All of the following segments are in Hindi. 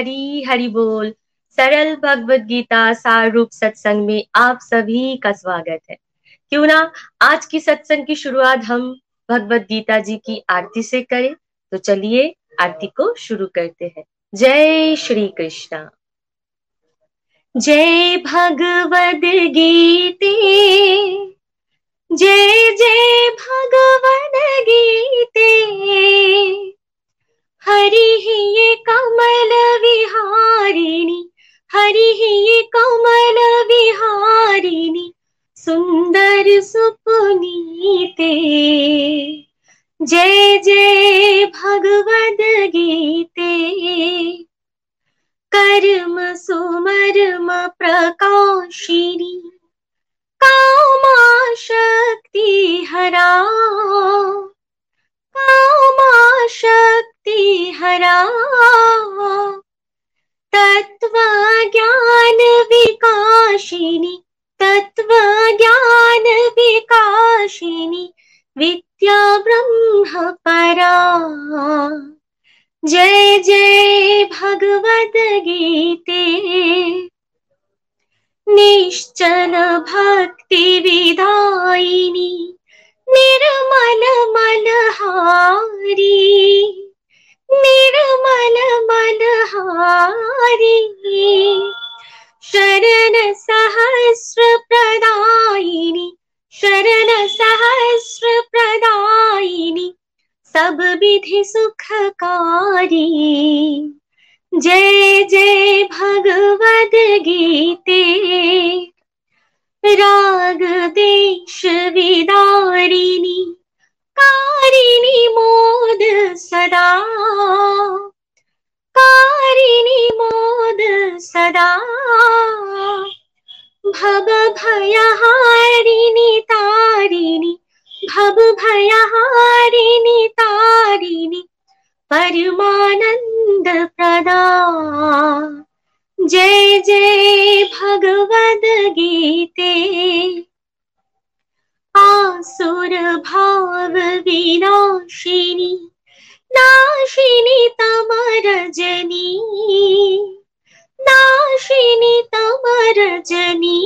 हरी हरि बोल। सरल भगवत गीता सार रूप सत्संग में आप सभी का स्वागत है। क्यों ना आज की सत्संग की शुरुआत हम भगवत गीता जी की आरती से करें। तो चलिए आरती को शुरू करते हैं। जय श्री कृष्णा। जय भगवद गीते। जय जय भगवद गीते। हरि ये कमल विहारिणी, हरि ये कमल विहारिणी, सुंदर सुपुनीते। जय जय भगवद गीते। कर्म सुमर्म प्रकाशिनी कामा शक्ति हरा। शक्ति हरा। तत्व ज्ञान विकाशिनी तत्व ज्ञान विकाशिनी विद्या ब्रह्म परा। जय जय भगवद गीते निश्चल भक्ति विदायिनी निर्मल मनहारी निर्मल मनहारी। शरण सहस्र प्रदायिनी, शरण सहस्र प्रदायिनी, सब विधि सुखकारी। जय जय भगवद गीते राग देश विदारिणी कारिणी मोद सदा। कारिणी मोद सदा। भव भयहारिणी तारिणी। भव भयहारिणी तारिणी। परमानंद प्रदा। जय जय भगवद गीते। आसुर भाव विनाशिनी, नाशिनी तमरजनी नाशिनी तमरजनी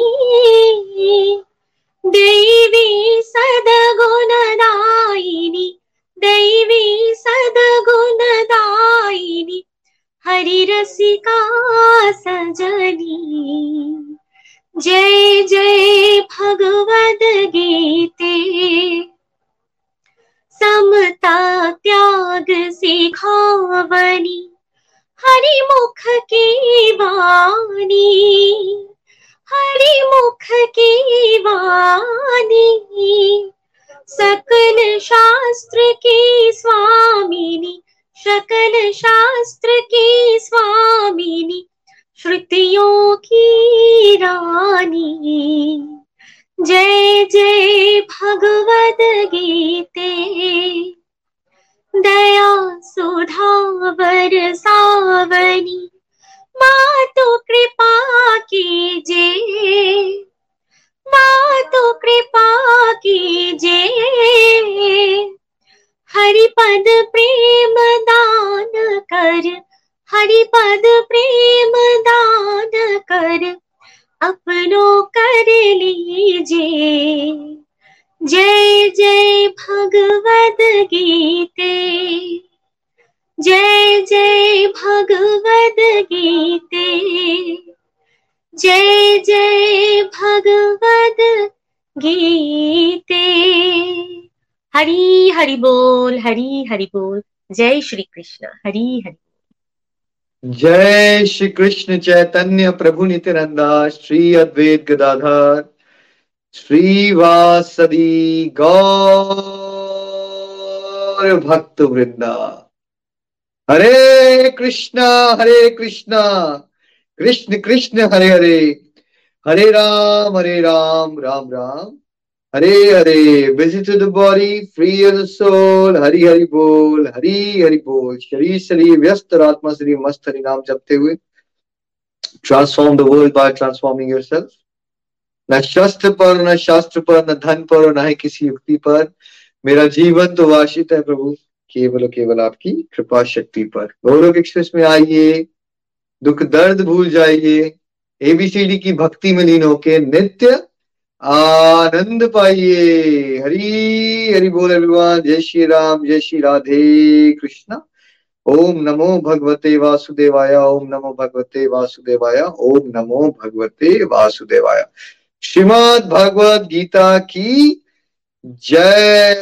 देवी सदगुणदायिनी दैवी सदगुणदायिनी हरिरसिका सजनी। जय जय भगवद गीते। समता त्याग सिखावनी। हरि मुख की वाणी। हरि मुख की वाणी। सकल शास्त्र की स्वामिनी। सकल शास्त्र की स्वामिनी, श्रुतियों की रानी। जय जय भगवद गीते। दया सुधा बरसावनी मातु कृपा कीजे मातु कृपा कीजे हरिपद प्रेम दान कर, हरिपद प्रेम दान कर, अपनो कर लीजे। जय जय भगवद गीते। जय जय भगवद गीते। जय जय भगवद गीते। हरी हरि बोल, हरी हरि बोल। जय श्री कृष्ण, हरी हरि जय श्री कृष्ण चैतन्य प्रभु नित्यानंदा, श्री अद्वैत गदाधर, श्रीवासदी गौर भक्त वृंदा। Hare Krishna Hare Krishna, Krishna Krishna, Hare Hare. Hare Ram Hare Ram Ram Ram. Hare Hare busy to the body free the soul Hari Hari बोल, हरि हरि बोल। शरीर शरीर व्यस्त आत्मा शरीर मस्त हरि नाम जपते हुए। Transform the world by transforming yourself न शस्त्र पर, न शास्त्र पर, न धन पर और न ही किसी युक्ति पर। मेरा जीवन तो वाशित है प्रभु, केवल केवल आपकी कृपा शक्ति पर। गौरव एक्सप्रेस में आइए, दुख दर्द भूल जाइए। एबीसीडी की भक्ति में लीन होके नित्य आनंद पाइए। हरी, हरि बोल एवरीवन जय श्री राम, जय श्री राधे कृष्णा। ओम नमो भगवते वासुदेवाय, ओम नमो भगवते वासुदेवाय, ओम नमो भगवते वासुदेवाय। श्रीमद भगवत गीता की जय।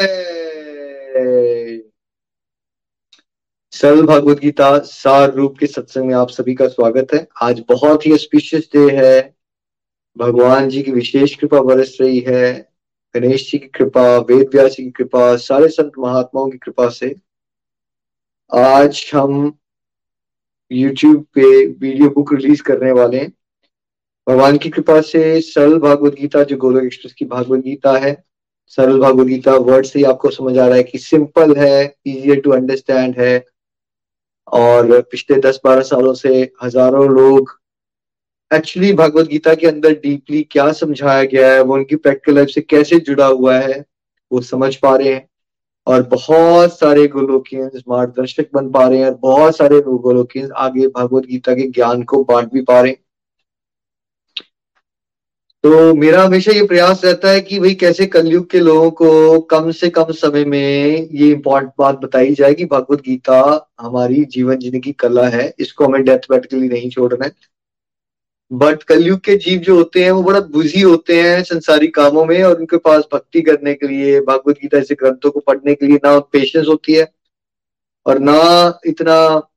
सरल भगवत गीता सार रूप के सत्संग में आप सभी का स्वागत है। आज बहुत ही स्पीशियस डे है। भगवान जी की विशेष कृपा बरस रही है। गणेश जी की कृपा, वेद व्यास की कृपा, सारे संत महात्माओं की कृपा से। आज हम YouTube पे वीडियो बुक रिलीज़ करने वाले हैं। भगवान की कृपा से सरल भागवत गीता, जो गोलोक एक्सप्रेस की भागवत गीता है, सरल भागवत गीता वर्ड से ही आपको समझ आ रहा है कि सिंपल है इजियर टू अंडरस्टैंड है। और पिछले दस बारह सालों से हज़ारों लोग एक्चुअली भगवत गीता के अंदर डीपली क्या समझाया गया है? वो उनकी प्रैक्टिकल लाइफ से कैसे जुड़ा हुआ है? वो समझ पा रहे हैं। और बहुत सारे गोलोकियंस, मार्गदर्शक बन पा रहे हैं और बहुत सारे गोलोकियंस आगे भगवत गीता के ज्ञान को बांट भी पा रहे हैं। तो मेरा हमेशा ये प्रयास रहता है कि भाई कैसे कलयुग के लोगों को कम से कम समय में ये इंपॉर्टेंट बात बताई जाए कि भगवत गीता हमारी जीवन जीने की कला है। इसको हमें डेथ बेड के लिए नहीं छोड़ना है। बट कलयुग के जीव जो होते हैं, वो बड़ा बुझी होते हैं संसारी कामों में और उनके पास भक्ति करने के लिए, भगवत गीता ऐसे ग्रंथों को पढ़ने के लिए ना पेशेंस होती है और ना इतना,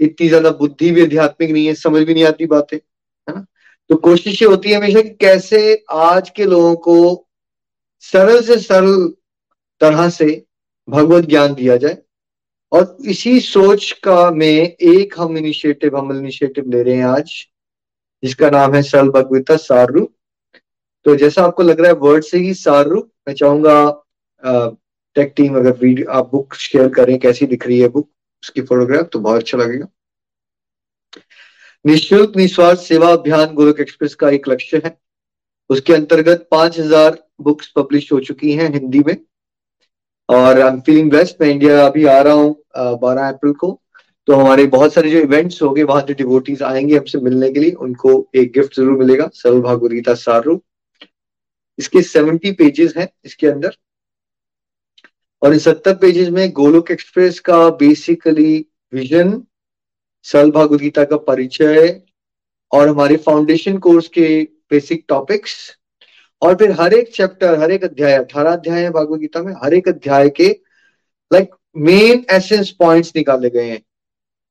इतनी ज़्यादा बुद्धि भी आध्यात्मिक नहीं है, समझ भी नहीं आती बातें, है ना? तो कोशिश ये होती है हमेशा कि कैसे आज के लोगों को सरल से सरल तरह से भगवत ज्ञान दिया जाए और इसी सोच का में एक हम इनिशिएटिव हम इनिशिएटिव ले रहे हैं आज। जिसका नाम है सरल भगवता सार। तो जैसा आपको लग रहा है वर्ड से ही सार, मैं चाहूँगा टेक टीम अगर वीडियो, आप बुक शेयर करें, कैसी दिख रही है बुक उसकी फोटोग्राफ तो बहुत अच्छा लगेगा। निःशुल्क निस्वार्थ सेवा अभियान गोलक एक्सप्रेस का एक लक्ष्य है। उसके अंतर्गत पाँच हज़ार बुक्स पब्लिश हो चुकी हैं हिंदी में। और आई एम फीलिंग बेस्ट मैं इंडिया अभी आ रहा हूँ बारह अप्रैल को। तो हमारे बहुत सारे जो इवेंट्स हो गए वहाँ जो डिवोटीज आएँगे हमसे मिलने के लिए, उनको एक गिफ्ट ज़रूर मिलेगा, सर्व भागवत गीता सारू। इसके सेवेंटी पेजेस हैं इसके अंदर। और इन सत्तर पेजेस में गोलोक एक्सप्रेस का बेसिकली विजन सरल भागवत गीता का परिचय, और हमारे फाउंडेशन कोर्स के बेसिक टॉपिक्स और फिर हर एक चैप्टर हर एक अध्याय, अठारह अध्याय है भागवत गीता में, हर एक अध्याय के लाइक मेन एसेंस पॉइंट्स निकाले गए हैं।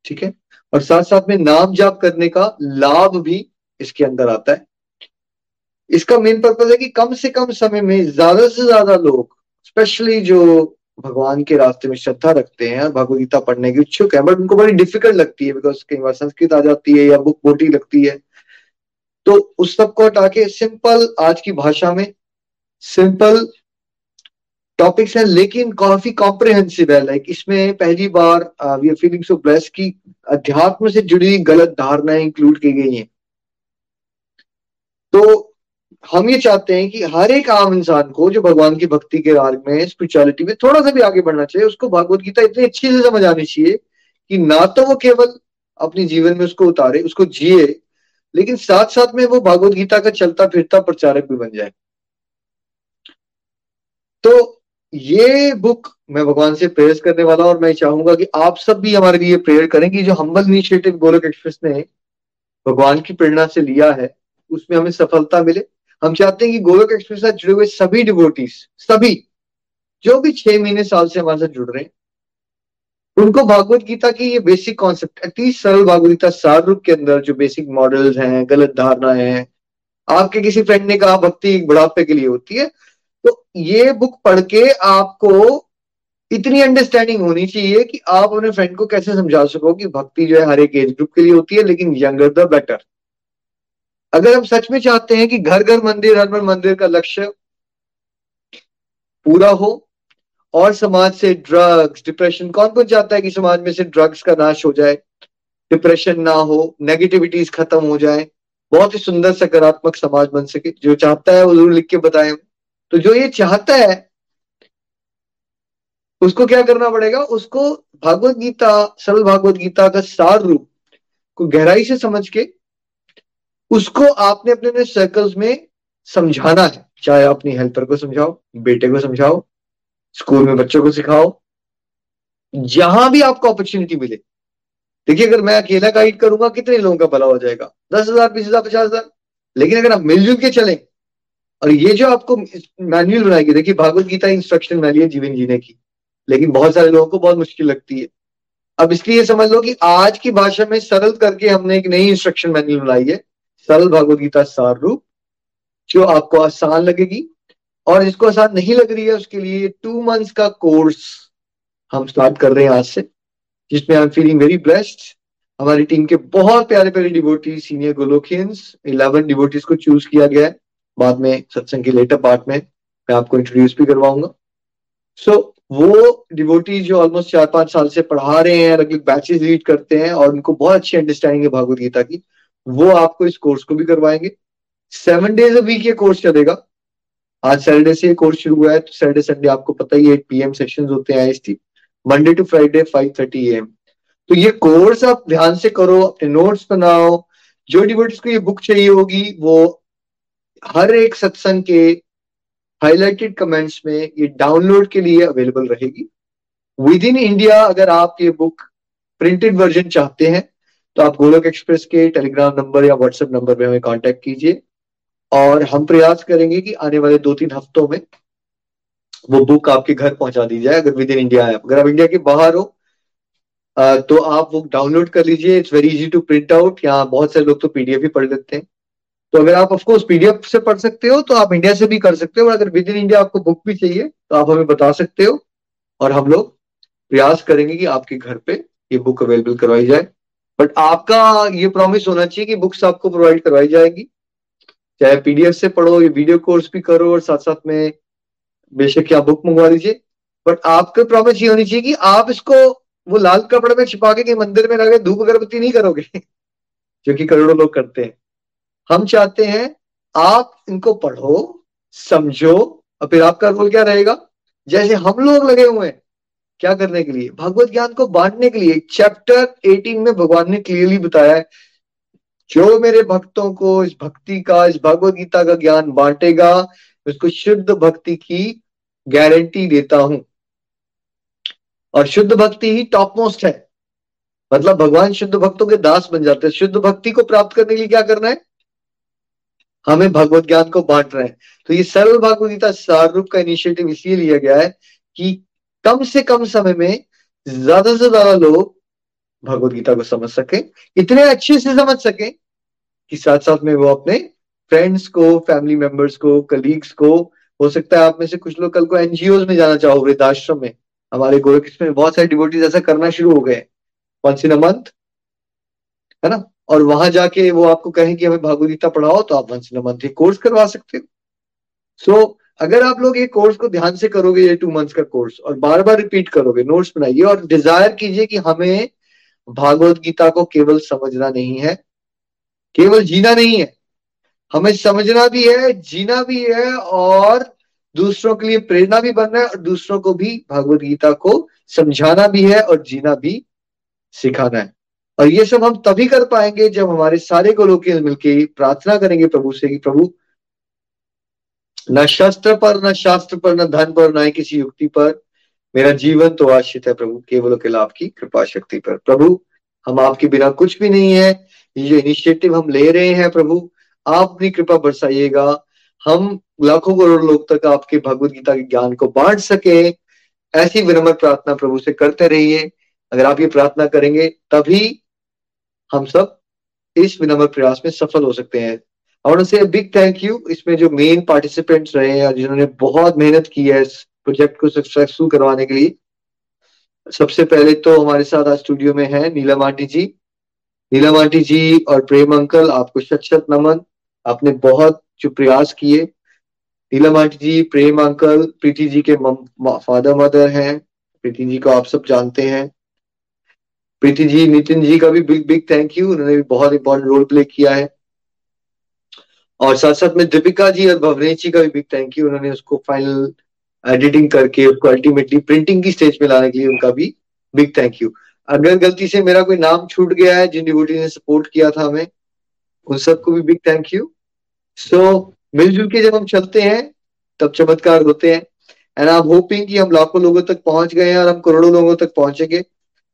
ठीक है? और साथ साथ में नाम जाप करने का लाभ भी इसके अंदर आता है। इसका मेन पर्पज है कि कम से कम समय में ज़्यादा से ज़्यादा लोग स्पेशली जो भगवान के रास्ते में श्रद्धा रखते हैं भगवत गीता पढ़ने की इच्छुक है बट उनको बड़ी डिफ़िकल्ट लगती है बिकॉज़ कई बार संस्कृत आ जाती है या बुक मोटी लगती है। तो उस सबको हटा के सिंपल आज की भाषा में सिंपल टॉपिक्स हैं, लेकिन काफ़ी कॉम्प्रिहेंसिव है। लाइक इसमें पहली बार we are feeling so bless की अध्यात्म से जुड़ी गलत धारणाएँ इंक्लूड की गई हैं। तो हम ये चाहते हैं कि हर एक आम इंसान को, जो भगवान की भक्ति के राग में स्पिरिचुअलिटी में थोड़ा सा भी आगे बढ़ना चाहिए, उसको भगवत गीता इतनी अच्छी से समझ आनी चाहिए कि ना तो वो केवल अपने जीवन में उसको उतारे, उसको जिए, लेकिन साथ साथ में वो भगवत गीता का चलता फिरता प्रचारक भी बन जाए। तो ये बुक मैं भगवान से प्रेयर करने वाला और मैं चाहूँगा कि आप सब भी हमारे लिए प्रेयर करें कि जो हम्बल इनिशिएटिव गोलक एक्सप्रेस ने भगवान की प्रेरणा से लिया है, उसमें हमें सफलता मिले। हम चाहते हैं कि गोलक एक्सप्रेस से जुड़े हुए सभी डिवोटीज सभी, जो भी छह महीने साल से हमारे साथ जुड़ रहे हैं, उनको भागवत गीता की ये बेसिक कॉन्सेप्ट एटलीस्ट सरल भागवत गीता सार रूप के अंदर जो बेसिक मॉडल्स हैं, गलत धारणाएँ हैं, आपके किसी फ्रेंड ने कहा, भक्ति बुढ़ापे के लिए होती है तो ये बुक पढ़ के आपको इतनी अंडरस्टैंडिंग होनी चाहिए कि आप अपने फ्रेंड को कैसे समझा सको कि भक्ति जो है हर एक एज ग्रुप के लिए होती है, लेकिन यंगर द बेटर अगर हम सच में चाहते हैं कि घर घर मंदिर, हर मंदिर का लक्ष्य पूरा हो, और समाज से ड्रग्स डिप्रेशन कौन कौन चाहता है कि समाज में से ड्रग्स का नाश हो जाए डिप्रेशन ना हो नेगेटिविटीज खत्म हो जाए, बहुत ही सुंदर सकारात्मक समाज बन सके, जो चाहता है वो ज़रूर लिख के बताए। तो जो ये चाहता है, उसको क्या करना पड़ेगा? उसको भागवत गीता, सरल भागवत गीता का सार रूप को गहराई से समझ के उसको आपने अपने अपने सर्कल्स में समझाना है। चाहे अपनी हेल्पर को समझाओ, बेटे को समझाओ स्कूल में बच्चों को सिखाओ, जहाँ भी आपको अपॉर्चुनिटी मिले। देखिए, अगर मैं अकेला गाइड करूँगा, कितने लोगों का भला हो जाएगा? दस हज़ार, बीस हज़ार, पचास हज़ार। लेकिन अगर आप मिलजुल के चलें और ये जो आपको मैनुअल बनाएगी, देखिए भागवत गीता इंस्ट्रक्शन मैनुअल जीवन जीने की, लेकिन बहुत सारे लोगों को बहुत मुश्किल लगती है। अब इसलिए समझ लो कि आज की भाषा में सरल करके हमने एक नई इंस्ट्रक्शन मैनुअल बनाई है, सरल भागवत गीता सार रूप जो आपको आसान लगेगी और जिसको आसान नहीं लग रही है, उसके लिए टू मंथ्स का कोर्स हम स्टार्ट कर रहे हैं आज से, जिसमें I am feeling very blessed हमारी टीम के बहुत प्यारे प्यारे devotee senior Golokians eleven devotees को चूज़ किया गया है। बाद में सत्संग के लेटर पार्ट में मैं आपको इंट्रोड्यूस भी करवाऊँगा। सो so, वो डिवोटी जो ऑलमोस्ट चार पाँच साल से पढ़ा रहे हैं अलग बैचेस लीड करते हैं और उनको बहुत अच्छी अंडरस्टैंडिंग है भागवत गीता की वो आपको इस कोर्स को भी करवाएँगे। सेवन डेज़ अ वीक ये कोर्स चलेगा। आज सैटरडे से ये कोर्स शुरू हुआ है तो सैटरडे संडे आपको पता ही एट पी एम सेशन होते हैं आई Monday to Friday five thirty AM तो ये कोर्स आप ध्यान से करो अपने नोट्स बनाओ। जो डिवोटीज को ये बुक चाहिए होगी वो हर एक सत्संग के हाईलाइटेड कमेंट्स में ये डाउनलोड के लिए अवेलेबल रहेगी। विद इन इंडिया अगर आप ये बुक प्रिंटेड वर्जन चाहते हैं तो आप गोलक एक्सप्रेस के टेलीग्राम नंबर या व्हाट्सएप नंबर पे हमें कांटेक्ट कीजिए और हम प्रयास करेंगे कि आने वाले दो तीन हफ्तों में वो बुक आपके घर पहुँचा दी जाए, अगर विद इन इंडिया है। अगर आप इंडिया के बाहर हो तो आप वो डाउनलोड कर लीजिए। It's very easy to print out यहाँ बहुत सारे लोग तो पीडीएफ भी पढ़ लेते हैं। तो अगर आप ऑफकोर्स पीडीएफ से पढ़ सकते हो तो आप इंडिया से भी कर सकते हो और अगर विद इन इंडिया आपको बुक भी चाहिए तो आप हमें बता सकते हो और हम लोग प्रयास करेंगे कि आपके घर पे ये बुक अवेलेबल करवाई जाए। बट आपका ये प्रॉमिस होना चाहिए कि बुक्स आपको प्रोवाइड करवाई जाएगी। चाहे पीडीएफ से पढ़ो, या वीडियो कोर्स भी करो और साथ साथ में बेशक आप बुक मंगवा लीजिए बट आपके प्रॉमिस ये होनी चाहिए कि आप इसको वो लाल कपड़े में छिपा के मंदिर में लगे धूप अगरबत्ती नहीं करोगे, जो कि करोड़ों लोग करते हैं। हम चाहते हैं आप इनको पढ़ो, समझो, और फिर आपका रोल क्या रहेगा? जैसे हम लोग लगे हुए हैं, क्या करने के लिए? भगवत ज्ञान को बांटने के लिए चैप्टर 18 में भगवान ने क्लियरली बताया है, जो मेरे भक्तों को इस भक्ति का, इस भगवत गीता का ज्ञान बांटेगा उसको शुद्ध भक्ति की गारंटी देता हूँ। और शुद्ध भक्ति ही टॉप मोस्ट है। मतलब भगवान शुद्ध भक्तों के दास बन जाते हैं। शुद्ध भक्ति को प्राप्त करने के लिए क्या करना है? हमें भगवत ज्ञान को बांट रहे हैं। तो ये सरल भगवत गीता सार रूप का इनिशिएटिव इसलिए लिया गया है कि कम से कम समय में ज़्यादा से ज़्यादा लोग भगवत गीता को समझ सके, इतने अच्छे से समझ सके कि साथ साथ में वो अपने फ्रेंड्स को फैमिली मेंबर्स को कलीग्स को, हो सकता है आप में से कुछ लोग कल को एनजीओ में जाना चाहो, वृद्धाश्रम में। हमारे गोरखिस में बहुत सारे डिवोटीज ऐसा करना शुरू हो गए वंस इन अ मंथ है ना? और वहाँ जाके वो आपको कहें कि हमें भागवत गीता पढ़ाओ तो आप इन मंथ एक कोर्स करवा सकते हो। सो so, अगर आप लोग ये कोर्स को ध्यान से करोगे ये टू मंथ्स का कोर्स और बार बार रिपीट करोगे नोट्स बनाइए और डिज़ायर कीजिए कि हमें भागवत गीता को केवल समझना नहीं है केवल जीना नहीं है। हमें समझना भी है जीना भी है और दूसरों के लिए प्रेरणा भी बनना है और दूसरों को भी भगवत गीता को समझाना भी है और जीना भी सिखाना है। और ये सब हम तभी कर पाएँगे जब हमारे सारे गोलोकी मिलकर प्रार्थना करेंगे प्रभु से कि प्रभु, न शस्त्र पर, न शास्त्र पर, न धन पर, न किसी युक्ति पर मेरा जीवन तो आश्रित है प्रभु, केवल केवल आपकी कृपा शक्ति पर। प्रभु, हम आपके बिना कुछ भी नहीं है, ये जो इनिशिएटिव हम ले रहे हैं प्रभु, आप अपनी कृपा बरसाइएगा, हम लाखों करोड़ लोग तक आपके भगवत गीता के ज्ञान को बांट सके, ऐसी विनम्र प्रार्थना प्रभु से करते रहिए, अगर आप ये प्रार्थना करेंगे, तभी हम सब इस विनम्र प्रयास में सफल हो सकते हैं। और उनसे बिग थैंक यू इसमें जो मेन पार्टिसिपेंट्स रहे हैं, जिन्होंने बहुत मेहनत की है इस प्रोजेक्ट को सक्सेसफुल करवाने के लिए। सबसे पहले तो हमारे साथ आज स्टूडियो में है नीलम आंटी जी। नीलम आंटी जी और प्रेम अंकल, आपको शत शत नमन। आपने बहुत जो प्रयास किए। नीलम आंटी जी, प्रेम अंकल, प्रीति जी के फादर मदर हैं। प्रीति जी को आप सब जानते हैं। प्रीति जी, नितिन जी का भी बिग बिग थैंक यू उन्होंने भी बहुत इंपॉर्टेंट रोल प्ले किया है। और साथ साथ में दीपिका जी और भवनेश जी का भी बिग थैंक यू उन्होंने उसको फाइनल एडिटिंग करके, उसको अल्टीमेटली प्रिंटिंग की स्टेज पे लाने के लिए उनका भी बिग थैंक यू अगर गलती से मेरा कोई नाम छूट गया है, जिन डिवोटी ने सपोर्ट किया था हमें, उन सबको भी बिग थैंक यू सो मिलजुल के जब हम चलते हैं, तब चमत्कार होते हैं। एंड आई एम होपिंग कि हम लाखों लोगों तक पहुँच गए हैं और हम करोड़ों लोगों तक पहुँचेंगे।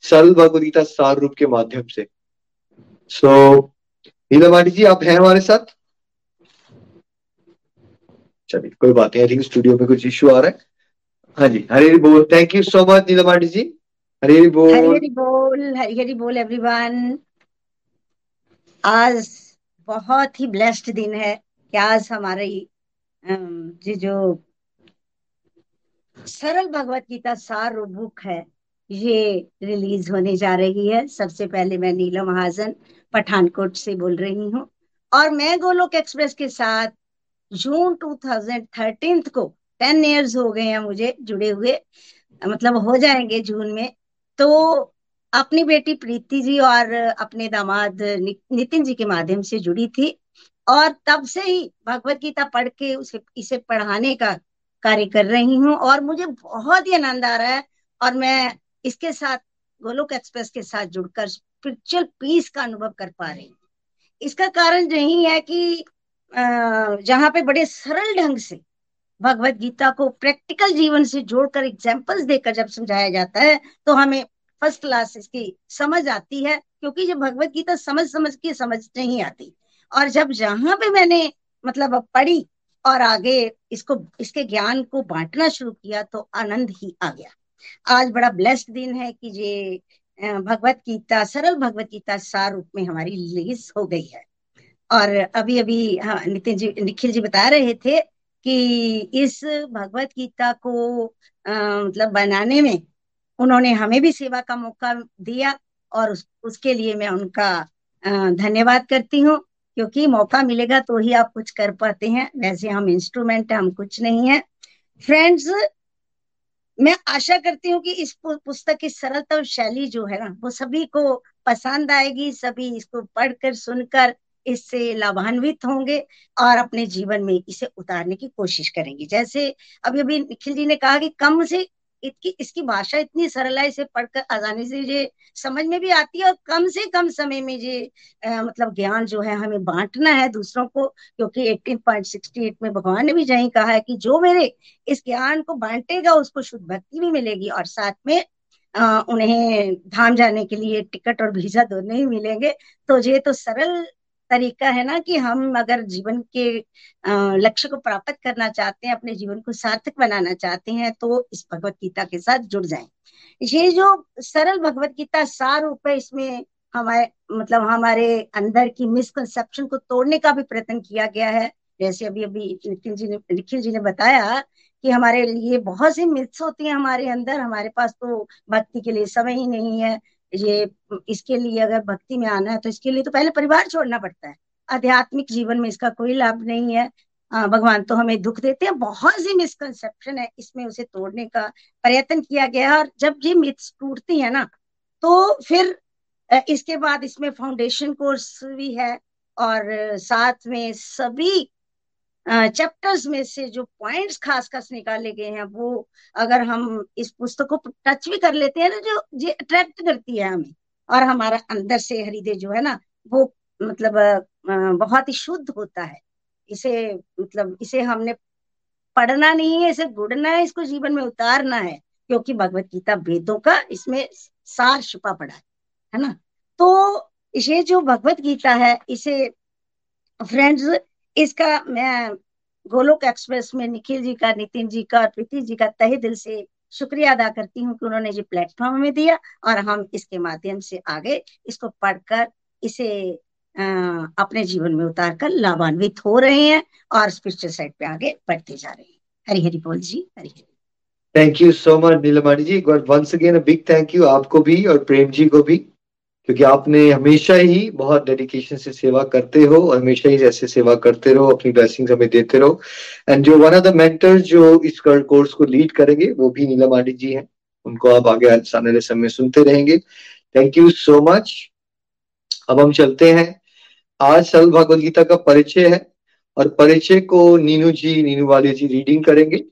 सरल भगवदगीता सार रूप के माध्यम से। सो so, नीलम जी आप हैं हमारे साथ? चलिए कोई बात नहीं आई थिंक स्टूडियो में कुछ इश्यू आ रहा है। हाँ जी हरी बोल thank you so much Neelam ji. Hari बोल। हरी बोल हरी बोल एवरीवन आज बहुत ही ब्लेस्ड दिन है कि आज हमारी जी जो सरल भगवत गीता सार बुक है ये रिलीज़ होने जा रही है। सबसे पहले मैं नीलम महाजन पठानकोट से बोल रही हूँ। और मैं गोलोक एक्सप्रेस के साथ जून 2013 को टेन इयर्स हो गए हैं मुझे जुड़े हुए मतलब हो जाएँगे जून में। तो अपनी बेटी प्रीति जी और अपने दामाद नितिन जी के माध्यम से जुड़ी थी। और तब से ही भगवत गीता पढ़ के उसे, इसे पढ़ाने का कार्य कर रही हूँ। और मुझे बहुत ही आनंद आ रहा है। और मैं इसके साथ, गोलोक एक्सप्रेस के साथ जुड़कर स्पिरिचुअल पीस का अनुभव कर पा रहे हूँ। इसका कारण यही है कि जहाँ पे बड़े सरल ढंग से भगवत गीता को प्रैक्टिकल जीवन से जोड़कर एग्जाम्पल्स देकर जब समझाया जाता है तो हमें फ़र्स्ट क्लास इसकी समझ आती है, क्योंकि जब भगवत गीता समझ समझ के समझ नहीं आती। और जब जहाँ पे मैंने मतलब पढ़ी और आगे इसको, इसके ज्ञान को बांटना शुरू किया तो आनंद ही आ गया। आज बड़ा ब्लेस्ड दिन है कि ये भगवत गीता सरल भगवत गीता सार रूप में हमारी रिलीज़ हो गई है। और अभी अभी हाँ नितिन जी निखिल जी बता रहे थे कि इस भगवत गीता को आ, मतलब बनाने में उन्होंने हमें भी सेवा का मौका दिया और उस, उसके लिए मैं उनका धन्यवाद करती हूँ। क्योंकि मौका मिलेगा तो ही आप कुछ कर पाते हैं। वैसे हम इंस्ट्रूमेंट हम कुछ नहीं है। फ्रेंड्स मैं आशा करती हूँ कि इस पुस्तक की सरलता और शैली जो है ना, वो सभी को पसंद आएगी, सभी इसको पढ़कर, सुनकर इससे लाभान्वित होंगे और अपने जीवन में इसे उतारने की कोशिश करेंगे। जैसे अभी अभी निखिल जी ने कहा कि कम से इसकी इसकी भाषा इतनी सरल है इसे पढ़कर आसानी से ये समझ में भी आती है और कम से कम समय में ये मतलब ज्ञान जो है हमें बांटना है दूसरों को क्योंकि 18.68 में भगवान ने भी यही कहा है कि जो मेरे इस ज्ञान को बांटेगा उसको शुद्ध भक्ति भी मिलेगी और साथ में आ, उन्हें धाम जाने के लिए टिकट और वीज़ा दोनों ही मिलेंगे तो ये तो सरल तरीका है ना कि हम अगर जीवन के लक्ष्य को प्राप्त करना चाहते हैं, अपने जीवन को सार्थक बनाना चाहते हैं तो इस भगवत गीता के साथ जुड़ जाएँ। ये जो सरल भगवत गीता सार रूप है, इसमें हमारे मतलब हमारे अंदर की मिसकंसेप्शन को तोड़ने का भी प्रयत्न किया गया है। जैसे अभी अभी निखिल जी ने, निखिल जी ने बताया कि हमारे लिए बहुत सी मिथ्स होती है हमारे अंदर। हमारे पास तो भक्ति के लिए समय ही नहीं है। ये, इसके लिए अगर भक्ति में आना है तो इसके लिए तो पहले परिवार छोड़ना पड़ता है। आध्यात्मिक जीवन में इसका कोई लाभ नहीं है। भगवान तो हमें दुख देते हैं। बहुत सी मिसकंसेप्शन है, इसमें उसे तोड़ने का प्रयत्न किया गया और जब ये मिथ्स टूटती है ना तो फिर इसके बाद इसमें फाउंडेशन कोर्स भी है। और साथ में सभी चैप्टर्स में से जो पॉइंट्स खास खास निकाले गए हैं, वो अगर हम इस पुस्तक को टच भी कर लेते हैं ना, जो ये अट्रैक्ट करती है हमें, और हमारा अंदर से हृदय जो है ना, वो मतलब बहुत ही शुद्ध होता है। इसे मतलब इसे हमने पढ़ना नहीं है, इसे गुड़ना है, इसको जीवन में उतारना है, क्योंकि भगवत गीता वेदों का इसमें सार छुपा पड़ा है है ना? तो ये जो भगवत गीता है, इसे फ्रेंड्स इसका मैं गोलोक एक्सप्रेस में निखिल जी का नितिन जी का और प्रीति जी का तहे दिल से शुक्रिया अदा करती हूँ कि उन्होंने जो प्लेटफॉर्म में दिया और हम इसके माध्यम से आगे इसको पढ़कर इसे आ, अपने जीवन में उतार कर लाभान्वित हो रहे हैं और स्पिरिचुअल साइड पे आगे बढ़ते जा रहे हैं। हरी हरी बोल जी Hari Hari thank you so much Neelmani ji once again big thank you आपको भी और प्रेम जी को भी। क्योंकि आपने हमेशा ही बहुत डेडिकेशन से सेवा करते हो और हमेशा ही ऐसे सेवा करते रहो, अपनी ब्लेसिंग हमें देते रहो। एंड जो वन ऑफ़ द मेंटर्स जो इस कोर्स को लीड करेंगे, वो भी नीलम आंटी जी हैं। उनको आप आगे आने वाले समय सुनते रहेंगे। थैंक यू सो मच अब हम चलते हैं। आज सरल भगवद गीता का परिचय है और परिचय को नीनू जी, नीनू वाले जी रीडिंग करेंगे।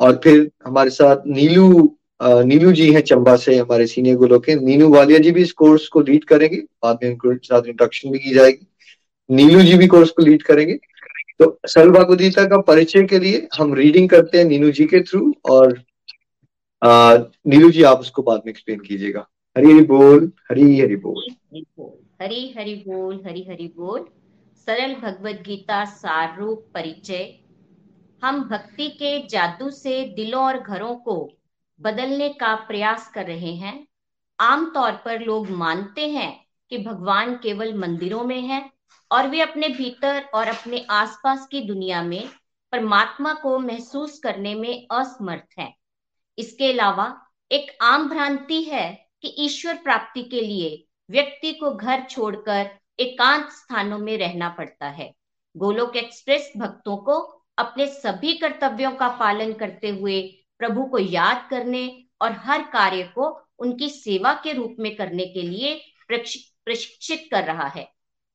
और फिर हमारे साथ नीलू नीनू जी हैं चंबा से हमारे सीनियर गुलो के। नीनू वालिया जी भी इस कोर्स को लीड करेंगे। बाद में उनको साथ इंट्रोडक्शन भी की जाएगी। नीलू जी भी कोर्स को लीड करेंगे। तो सरल भागवदीता का परिचय के लिए हम रीडिंग करते हैं नीनू जी के थ्रू और नीलू जी आप उसको बाद में एक्सप्लेन कीजिएगा। हरी हरी बोल, हरी हरी बोल। हरी हरी बोल, हरी हरी बोल। सरल भगवत गीता सार रूप परिचय। हम भक्ति के जादू से दिलों और घरों को बदलने का प्रयास कर रहे हैं। आमतौर पर लोग मानते हैं कि भगवान केवल मंदिरों में है और वे अपने भीतर और अपने आसपास की दुनिया में परमात्मा को महसूस करने में असमर्थ हैं। इसके अलावा एक आम भ्रांति है कि ईश्वर प्राप्ति के लिए व्यक्ति को घर छोड़कर एकांत स्थानों में रहना पड़ता है। गोलोक एक्सप्रेस भक्तों को अपने सभी कर्तव्यों का पालन करते हुए प्रभु को याद करने और हर कार्य को उनकी सेवा के रूप में करने के लिए प्रशिक्षित कर रहा है।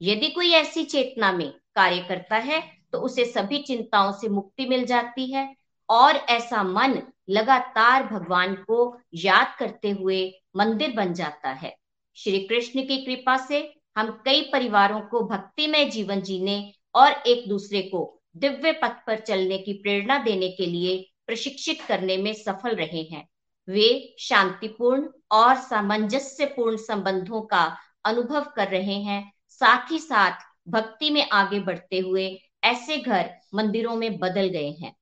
यदि कोई ऐसी चेतना में कार्य करता है तो उसे सभी चिंताओं से मुक्ति मिल जाती है और ऐसा मन लगातार भगवान को याद करते हुए मंदिर बन जाता है। श्री कृष्ण की कृपा से हम कई परिवारों को भक्तिमय जीवन जीने और एक दूसरे को दिव्य पथ पर चलने की प्रेरणा देने के लिए प्रशिक्षित करने में सफल रहे हैं। वे शांतिपूर्ण और सामंजस्यपूर्ण संबंधों का अनुभव कर रहे हैं। साथ ही साथ भक्ति में आगे बढ़ते हुए ऐसे घर मंदिरों में बदल गए हैं।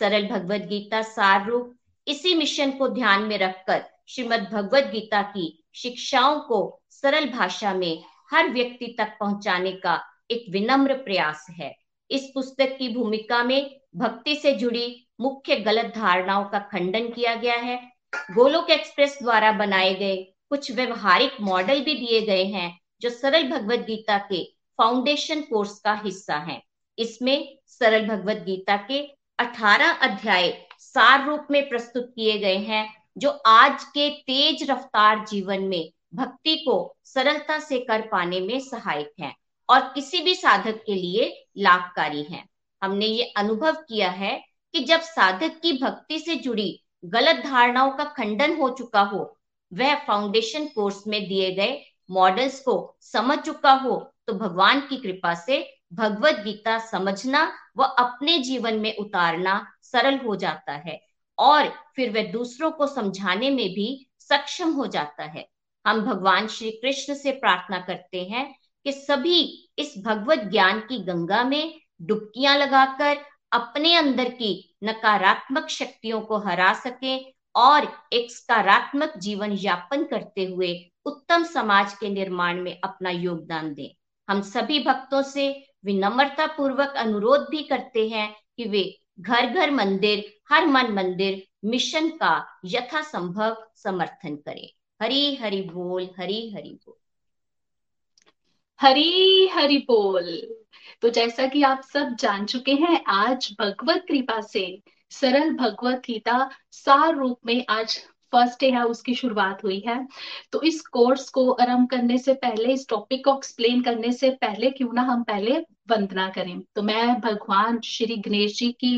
सरल भगवत गीता सार रूप इसी मिशन को ध्यान में रखकर श्रीमद भगवत गीता की शिक्षाओं को सरल भाषा में हर व्यक्ति तक पहुँचाने का एक विनम्र प्रयास है। इस पुस्तक की भूमिका में भक्ति से जुड़ी मुख्य गलत धारणाओं का खंडन किया गया है। गोलोक एक्सप्रेस द्वारा बनाए गए कुछ व्यवहारिक मॉडल भी दिए गए हैं, जो सरल भगवत गीता के फाउंडेशन कोर्स का हिस्सा है। इसमें सरल भगवत गीता के 18 अध्याय सार रूप में प्रस्तुत किए गए हैं, जो आज के तेज रफ्तार जीवन में भक्ति को सरलता से कर पाने में सहायक हैं और किसी भी साधक के लिए लाभकारी हैं। हमने ये अनुभव किया है कि जब साधक की भक्ति से जुड़ी गलत धारणाओं का खंडन हो चुका हो, वह फाउंडेशन कोर्स में दिए गए मॉडल्स को समझ चुका हो तो भगवान की कृपा से भगवत गीता समझना व अपने जीवन में उतारना सरल हो जाता है और फिर वह दूसरों को समझाने में भी सक्षम हो जाता है। हम भगवान श्री कृष्ण से प्रार्थना करते हैं कि सभी इस भगवत ज्ञान की गंगा में डुबकियाँ लगाकर अपने अंदर की नकारात्मक शक्तियों को हरा सके और एक सकारात्मक जीवन यापन करते हुए उत्तम समाज के निर्माण में अपना योगदान दें। हम सभी भक्तों से विनम्रता पूर्वक अनुरोध भी करते हैं कि वे घर घर मंदिर, हर मन मंदिर, मिशन का यथासंभव समर्थन करें। हरी हरि बोल, हरी हरि बोल। हरी हरि बोल। तो जैसा कि आप सब जान चुके हैं, आज भगवत कृपा से, सरल भगवत गीता सार रूप में आज फ़र्स्ट डे है उसकी शुरुआत हुई है। तो इस कोर्स को आरंभ करने से पहले, इस टॉपिक को एक्सप्लेन करने से पहले, क्यों ना हम पहले वंदना करें। तो मैं भगवान श्री गणेश जी की,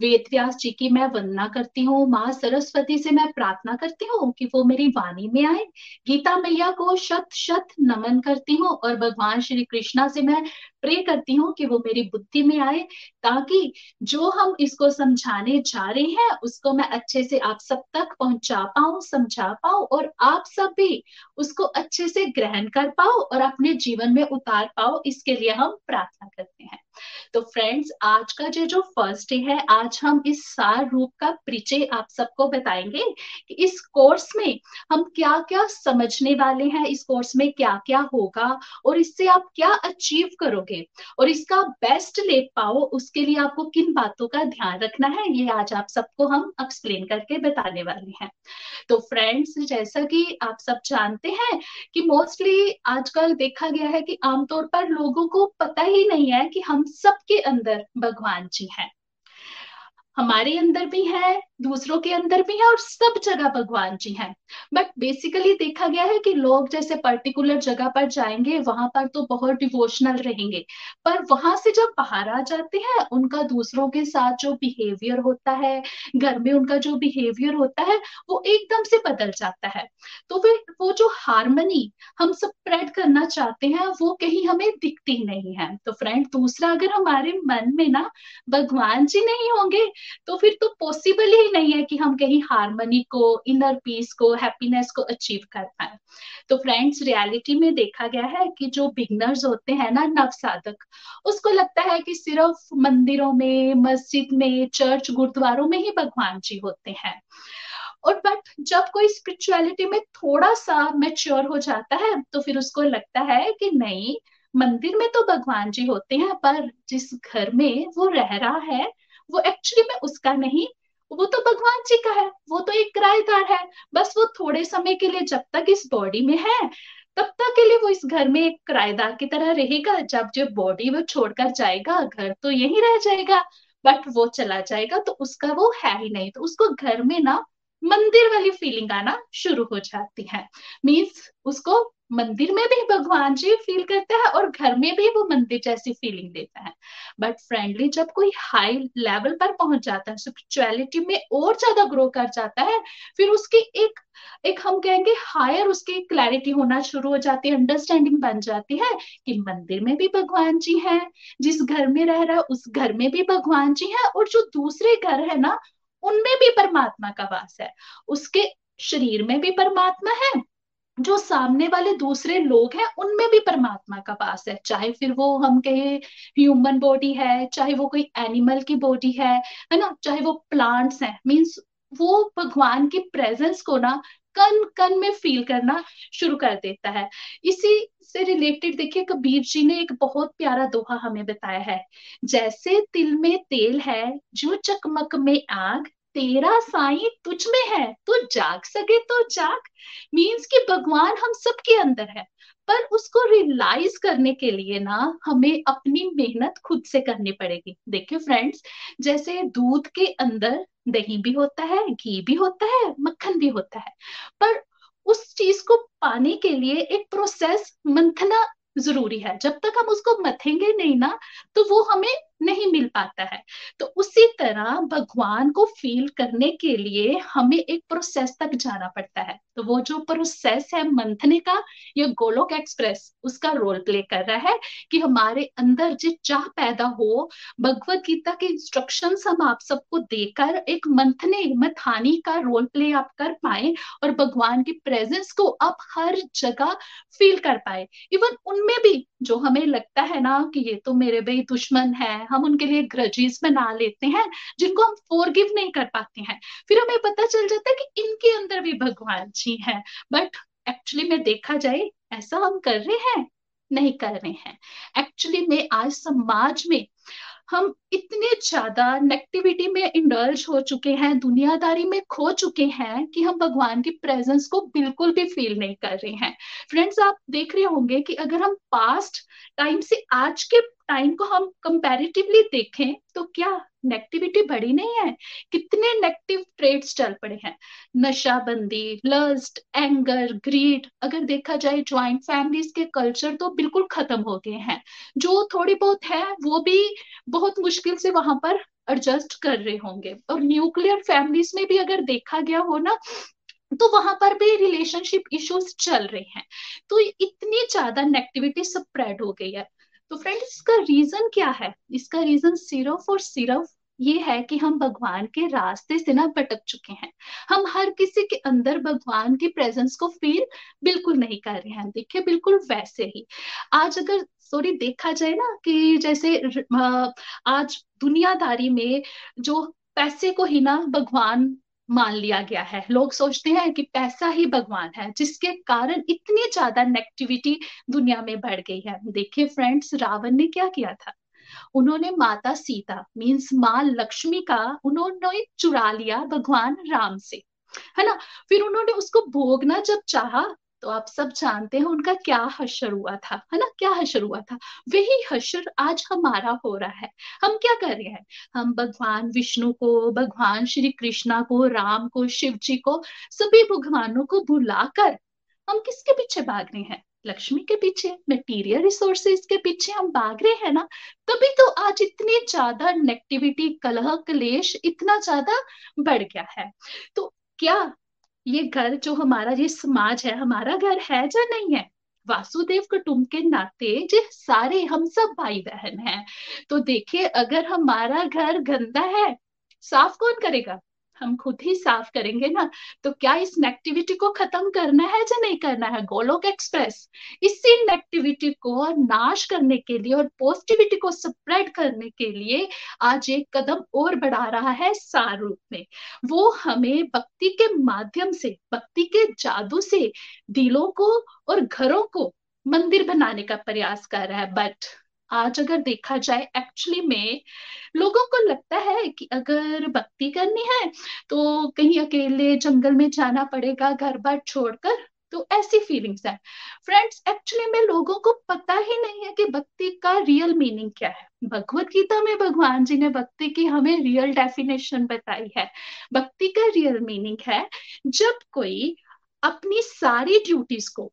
वेद व्यास जी की मैं वंदना करती हूँ, माँ सरस्वती से मैं प्रार्थना करती हूँ कि वो मेरी वाणी में आए। गीता मैया को शत शत नमन करती हूँ और भगवान श्री कृष्णा से मैं प्रे करती हूँ कि वो मेरी बुद्धि में आए, ताकि जो हम इसको समझाने जा रहे हैं, उसको मैं अच्छे से आप सब तक पहुँचा पाऊँ, समझा पाऊँ और आप सब भी उसको अच्छे से ग्रहण कर पाओ और अपने जीवन में उतार पाओ, इसके लिए हम प्रार्थना करते हैं। तो फ्रेंड्स आज का जो जो फ़र्स्ट डे है, आज हम इस सार रूप का परिचय आप सबको बताएँगे कि इस कोर्स में हम क्या क्या समझने वाले हैं, इस कोर्स में क्या क्या होगा और इससे आप क्या अचीव करोगे और इसका बेस्ट ले पाओ, उसके लिए आपको किन बातों का ध्यान रखना है, ये आज आप सबको हम एक्सप्लेन करके बताने वाले हैं। तो फ्रेंड्स जैसा कि आप सब जानते हैं कि मोस्टली आजकल देखा गया है कि आमतौर पर लोगों को पता ही नहीं है कि हम सबके अंदर भगवान जी हैं। हमारे अंदर भी है, दूसरों के अंदर भी है और सब जगह भगवान जी हैं। बट बेसिकली देखा गया है कि लोग जैसे पर्टिकुलर जगह पर जाएँगे, वहाँ पर तो बहुत डिवोशनल रहेंगे। पर वहाँ से जब बाहर आ जाते हैं, उनका दूसरों के साथ जो बिहेवियर होता है, घर में उनका जो बिहेवियर होता है, वो एकदम से बदल जाता है। तो फिर वो जो हारमनी हम स्प्रेड करना चाहते हैं, वो कहीं हमें दिखती नहीं है। तो फ्रेंड दूसरा अगर हमारे मन में ना, भगवान जी नहीं होंगे तो फिर तो पॉसिबल ही नहीं है कि हम कहीं हारमोनी को इनर पीस को हैप्पीनेस को अचीव कर पाए। तो फ्रेंड्स रियलिटी में देखा गया है कि जो बिगनर्स होते हैं ना नव साधक उसको लगता है कि सिर्फ़ मंदिरों में, मस्जिद में चर्च गुरुद्वारों में ही भगवान जी होते हैं। और बट जब कोई स्पिरिचुअलिटी में थोड़ा सा मेच्योर हो जाता है तो फिर उसको लगता है कि नहीं, मंदिर में तो भगवान जी होते हैं, पर जिस घर में वो रह रहा है वो एक्चुअली में उसका नहीं, वो तो भगवान जी का है, वो तो एक किराएदार है। बस वो थोड़े समय के लिए जब तक इस बॉडी में है, तब तक के लिए वो इस घर में एक किराएदार की तरह रहेगा। जब जो बॉडी वो छोड़कर जाएगा, घर तो यही रह जाएगा बट वो चला जाएगा तो उसका वो है ही नहीं। तो उसको घर में ना मंदिर वाली फीलिंग आना शुरू हो जाती है। मीन्स उसको मंदिर में भी भगवान जी फील करता है और घर में भी वो मंदिर जैसी फीलिंग देता है। बट फ्रेंडली जब कोई हाई लेवल पर पहुँच जाता है स्पिरिचुअलिटी में और ज़्यादा ग्रो कर जाता है, फिर उसकी एक एक हम कहेंगे हायर उसकी क्लैरिटी होना शुरू हो जाती है अंडरस्टैंडिंग बन जाती है कि मंदिर में भी भगवान जी हैं, जिस घर में रह रहा है, उस घर में भी भगवान जी हैं और जो दूसरे घर है ना, उनमें भी परमात्मा का वास है। उसके शरीर में भी परमात्मा है जो सामने वाले दूसरे लोग हैं, उनमें भी परमात्मा का पास है। चाहे फिर वो हम कहे ह्यूमन बॉडी है, चाहे वो कोई एनिमल की बॉडी है है ना? चाहे वो प्लांट्स हैं। मीन्स वो भगवान की प्रेजेंस को ना कन कन में फील करना शुरू कर देता है। इसी से रिलेटेड देखिए, कबीर जी ने एक बहुत प्यारा दोहा हमें बताया है। जैसे तिल में तेल है, जो चकमक में आग तेरा साई तुझ में है तो जाग सके तो जाग। मीन्स कि भगवान हम सबके अंदर है, पर उसको रियलाइज़ करने के लिए ना हमें अपनी मेहनत खुद से करनी पड़ेगी। देखिए फ्रेंड्स जैसे दूध के अंदर दही भी होता है, घी भी होता है, मक्खन भी होता है, पर उस चीज़ को पाने के लिए एक प्रोसेस मंथना ज़रूरी है। जब तक हम उसको मथेंगे नहीं ना तो वो हमें नहीं मिल पाता है। तो उसी तरह भगवान को फील करने के लिए हमें एक प्रोसेस तक जाना पड़ता है। तो वो जो प्रोसेस है मंथने का, ये गोलोक एक्सप्रेस, उसका रोल प्ले कर रहा है कि हमारे अंदर जो चाह पैदा हो भगवत गीता के इंस्ट्रक्शन हम आप सबको देकर एक मंथने, मथानी का रोल प्ले आप कर पाए और भगवान की प्रेजेंस को आप हर जगह फील कर पाए। इवन उनमें भी जो हमें लगता है ना कि ये तो मेरे भाई दुश्मन है हम उनके लिए ग्रजेस बना लेते हैं, जिनको हम फोरगिव नहीं कर पाते हैं। फिर हमें पता चल जाता है कि इनके अंदर भी भगवान जी हैं। बट एक्चुअली में देखा जाए, ऐसा हम कर रहे हैं? नहीं कर रहे हैं। एक्चुअली में आज समाज में, हम इतने ज़्यादा नेगेटिविटी में इंडल्ज हो चुके हैं, दुनियादारी में खो चुके हैं कि हम भगवान की प्रेजेंस को बिल्कुल भी फील नहीं कर रहे हैं। फ्रेंड्स आप देख रहे होंगे कि अगर हम पास्ट टाइम से आज के टाइम को हम कंपैरेटिवली देखें तो क्या नेगेटिविटी बढ़ी नहीं है? कितने नेगेटिव ट्रेड्स चल पड़े हैं? नशाबंदी लस्ट एंगर ग्रीड अगर देखा जाए ज्वाइंट फैमिलीज़ के कल्चर तो बिल्कुल खत्म हो गए हैं। जो थोड़ी बहुत है, वो भी बहुत मुश्किल से वहाँ पर एडजस्ट कर रहे होंगे। और न्यूक्लियर फैमिलीज़ में भी अगर देखा गया हो ना तो वहाँ पर भी रिलेशनशिप इश्यूज़ चल रहे हैं। तो इतनी ज़्यादा नेगेटिविटी स्प्रेड हो गई है। तो फ्रेंड्स इसका रीजन क्या है? इसका रीजन सिर्फ़ और सिर्फ़ ये है कि हम भगवान के रास्ते से ना भटक चुके हैं। हम हर किसी के अंदर भगवान की प्रेजेंस को फील बिल्कुल नहीं कर रहे हैं। देखिए, बिल्कुल वैसे ही। आज अगर सॉरी देखा जाए ना कि जैसे आज दुनियादारी में जो पैसे को ही ना भगवान मान लिया गया है। लोग सोचते हैं कि पैसा ही भगवान है, जिसके कारण इतनी ज़्यादा नेगेटिविटी दुनिया में बढ़ गई है। देखिए फ्रेंड्स रावण ने क्या किया था? उन्होंने माता सीता मीन्स माँ लक्ष्मी का, उन्होंने चुरा लिया भगवान राम से। है ना? फिर उन्होंने उसको भोगना जब चाहा तो आप सब जानते हैं उनका क्या हशर हुआ था, है ना? क्या हशर हुआ था? वही हशर आज हमारा हो रहा है। हम क्या कर रहे हैं? हम भगवान विष्णु को, भगवान श्री कृष्णा को, राम को शिव जी को, सभी भगवानों को बुलाकर हम किसके पीछे भाग रहे हैं? लक्ष्मी के पीछे मटेरियल रिसोर्सेज के पीछे हम भाग रहे हैं ना? तभी तो आज इतनी ज़्यादा नेगेटिविटी कलह, कलेश इतना ज़्यादा बढ़ गया है। तो क्या ये घर जो हमारा, ये समाज है, हमारा घर है या नहीं है? वासुदेव कुटुंब के नाते जो सारे हम सब भाई बहन हैं। तो देखिए, अगर हमारा घर गंदा है, साफ़ कौन करेगा? हम खुद ही साफ़ करेंगे ना तो क्या इस नेगेटिविटी को खत्म करना है या नहीं करना है? गोलोक एक्सप्रेस इसी नेगेटिविटी को नाश करने के लिए और पॉजिटिविटी को स्प्रेड करने के लिए आज एक कदम और बढ़ा रहा है सार रूप में। वो हमें भक्ति के माध्यम से, भक्ति के जादू से दिलों को और घरों को मंदिर बनाने का प्रयास कर रहा है। बट आज अगर देखा जाए एक्चुअली में लोगों को लगता है कि अगर भक्ति करनी है तो कहीं अकेले जंगल में जाना पड़ेगा, घर बार छोड़कर तो ऐसी फीलिंग्स है। फ्रेंड्स एक्चुअली में लोगों को पता ही नहीं है कि भक्ति का रियल मीनिंग क्या है। भगवत गीता में भगवान जी ने भक्ति की हमें रियल डेफिनेशन बताई है। भक्ति का रियल मीनिंग है, जब कोई अपनी सारी ड्यूटीज़ को,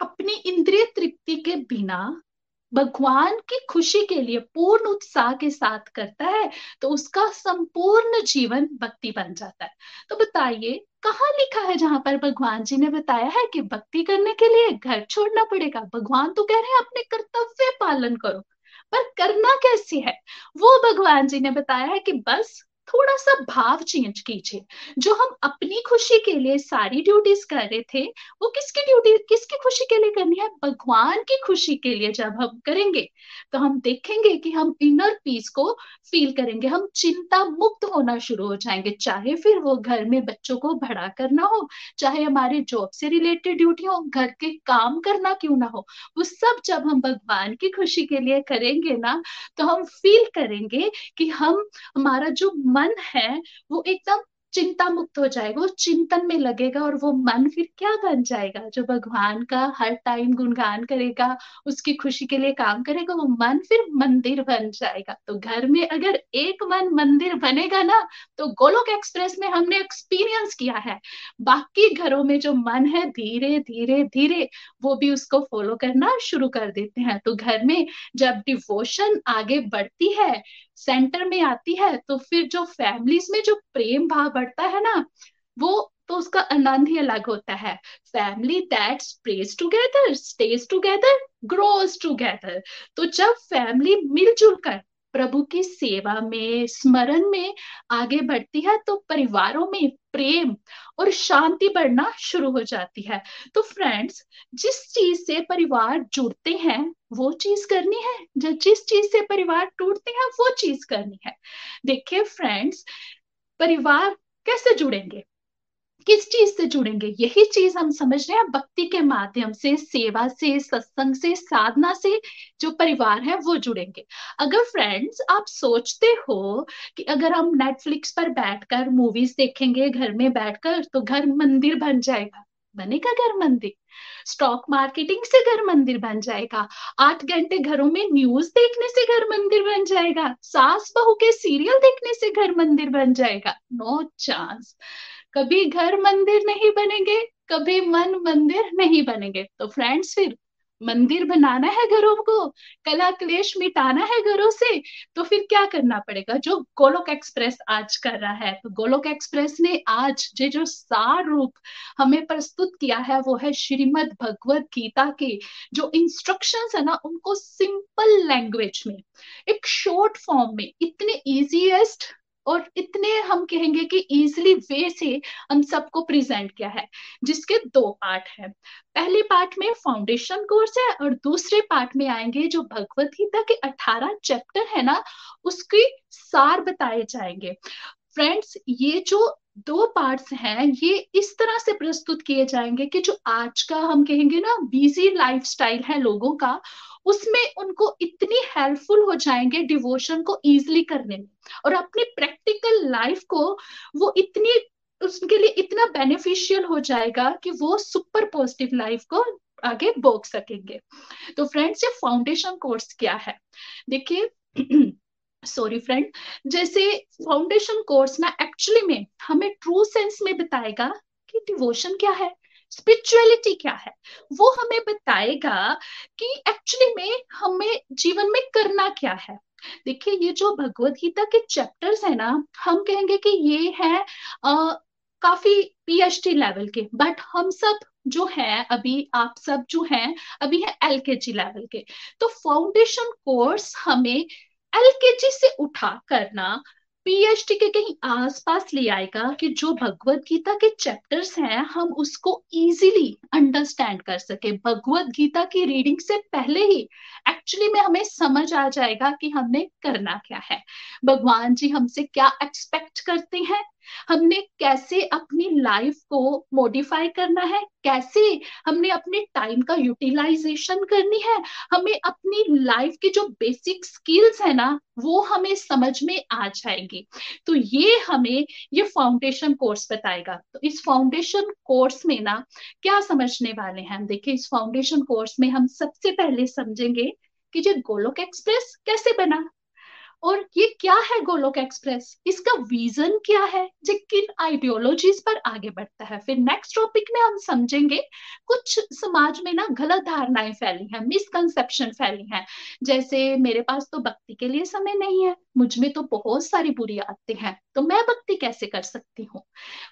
अपनी इंद्रिय तृप्ति के बिना भगवान की खुशी के लिए, पूर्ण उत्साह के साथ करता है तो उसका संपूर्ण जीवन भक्ति बन जाता है। तो बताइए, कहाँ लिखा है जहाँ पर भगवान जी ने बताया है कि भक्ति करने के लिए घर छोड़ना पड़ेगा? भगवान तो कह रहे हैं, अपने कर्तव्य पालन करो, पर करना कैसे है? वो भगवान जी ने बताया है कि बस थोड़ा सा भाव चेंज कीजिए। जो हम अपनी खुशी के लिए सारी ड्यूटीज़ कर रहे थे, वो किसकी ड्यूटी किसकी खुशी के लिए करनी है? भगवान की खुशी के लिए जब हम करेंगे तो हम देखेंगे कि हम इनर पीस को फील करेंगे। हम चिंता मुक्त होना शुरू हो जाएँगे, चाहे फिर वो घर में बच्चों को बड़ा करना हो, चाहे हमारे जॉब से रिलेटेड ड्यूटी हो, घर के काम करना क्यों ना हो। वो सब जब हम भगवान की खुशी के लिए करेंगे ना तो हम फील करेंगे कि हम, हमारा जो मन है, वो एकदम चिंता मुक्त हो जाएगा, वो चिंतन में लगेगा और वो मन फिर क्या बन जाएगा? जो भगवान का हर टाइम गुणगान करेगा, उसकी खुशी के लिए काम करेगा, वो मन फिर मंदिर बन जाएगा। तो घर में अगर एक मन मंदिर बनेगा ना तो गोलोक एक्सप्रेस में हमने एक्सपीरियंस किया है। बाकी घरों में जो मन है, धीरे धीरे धीरे, वो भी उसको फॉलो करना शुरू कर देते हैं। तो घर में जब डिवोशन आगे बढ़ती है सेंटर में आती है तो फिर जो फैमिलीज़ में जो प्रेम भाव बढ़ता है ना, वो तो उसका आनंद ही अलग होता है। Family that prays together stays together grows together तो जब फैमिली मिलजुल कर प्रभु की सेवा में, स्मरण में आगे बढ़ती है तो परिवारों में प्रेम और शांति बढ़ना शुरू हो जाती है। तो फ्रेंड्स जिस चीज़ से परिवार जुड़ते हैं, वो चीज़ करनी है? जो जिस चीज़ से परिवार टूटते हैं, वो चीज़ करनी है। देखिए फ्रेंड्स परिवार कैसे जुड़ेंगे? किस चीज़ से जुड़ेंगे? यही चीज़ हम समझ रहे हैं। भक्ति के माध्यम से, सेवा से, सत्संग से, साधना से जो परिवार है, वो जुड़ेंगे। अगर फ्रेंड्स आप सोचते हो कि अगर हम नेटफ्लिक्स पर बैठकर मूवीज़ देखेंगे, घर में बैठकर तो घर मंदिर बन जाएगा। बनेगा घर मंदिर? स्टॉक मार्केटिंग से घर मंदिर बन जाएगा। आठ घंटे घरों में न्यूज़ देखने से घर मंदिर बन जाएगा। सास बहू के सीरियल देखने से घर मंदिर बन जाएगा। नो चांस कभी घर मंदिर नहीं बनेंगे, कभी मन मंदिर नहीं बनेंगे। तो फ्रेंड्स फिर मंदिर बनाना है घरों को, कला क्लेश मिटाना है घरों से तो फिर क्या करना पड़ेगा? जो गोलोक एक्सप्रेस आज कर रहा है तो गोलोक एक्सप्रेस ने आज जो जो सार रूप हमें प्रस्तुत किया है, वो है श्रीमद भगवत गीता के जो इंस्ट्रक्शंस है ना, उनको सिंपल लैंग्वेज में, एक शॉर्ट फॉर्म में, इतने इजीएस्ट और इतने हम कहेंगे कि इजिली वे से हम सबको प्रेजेंट किया है, जिसके दो पार्ट है। पहले पार्ट में फाउंडेशन कोर्स है और दूसरे पार्ट में आएँगे जो भगवत गीता के अठारह चैप्टर है ना, उसकी सार बताए जाएँगे। फ्रेंड्स ये जो दो पार्ट्स हैं, ये इस तरह से प्रस्तुत किए जाएँगे कि जो आज का हम कहेंगे ना बिज़ी लाइफस्टाइल है लोगों का उसमें उनको इतनी हेल्पफुल हो जाएँगे डिवोशन को इजिली करने में। और अपनी प्रैक्टिकल लाइफ को वो इतनी, उसके लिए इतना बेनिफिशियल हो जाएगा कि वो सुपर पॉजिटिव लाइफ को आगे बोक सकेंगे। तो फ्रेंड्स ये फाउंडेशन कोर्स क्या है? देखिए सॉरी फ्रेंड जैसे फाउंडेशन कोर्स ना एक्चुअली में हमें ट्रू सेंस में बताएगा कि डिवोशन क्या है। स्पिरिचुअलिटी क्या है? वो हमें बताएगा कि एक्चुअली में हमें जीवन में करना क्या है। देखिए ये जो भगवत गीता के चैप्टर्स है ना हम कहेंगे कि ये है आ, काफ़ी पीएचडी लेवल के। बट हम सब जो है अभी आप सब जो हैं अभी है एलकेजी लेवल के। तो फाउंडेशन कोर्स हमें एलकेजी से उठा करना पीएचडी के कहीं आसपास ले आएगा कि जो भगवत गीता के चैप्टर्स हैं, हम उसको इजीली अंडरस्टैंड कर सके। भगवत गीता की रीडिंग से पहले ही एक्चुअली में हमें समझ आ जाएगा कि हमने करना क्या है। भगवान जी हमसे क्या एक्सपेक्ट करते हैं हमने कैसे अपनी लाइफ को मॉडिफाई करना है? कैसे हमने अपने टाइम का यूटिलाइजेशन करनी है? हमें अपनी लाइफ की जो बेसिक स्किल्स है ना, वो हमें समझ में आ जाएँगी। तो ये हमें ये फाउंडेशन कोर्स बताएगा। तो इस फाउंडेशन कोर्स में ना, क्या समझने वाले हैं हम? देखिए, इस फाउंडेशन कोर्स में हम सबसे पहले समझेंगे कि जो गोलोक एक्सप्रेस कैसे बना? और ये क्या है गोलोक एक्सप्रेस? इसका विजन क्या है? जो किन आइडियोलॉजीज पर आगे बढ़ता है? फिर नेक्स्ट टॉपिक में हम समझेंगे, कुछ समाज में ना गलत धारणाएँ फैली हैं मिसकंसेप्शन फैली हैं। जैसे मेरे पास तो भक्ति के लिए समय नहीं है, मुझमें तो बहुत सारी बुरी आदतें हैं तो मैं भक्ति कैसे कर सकती हूँ?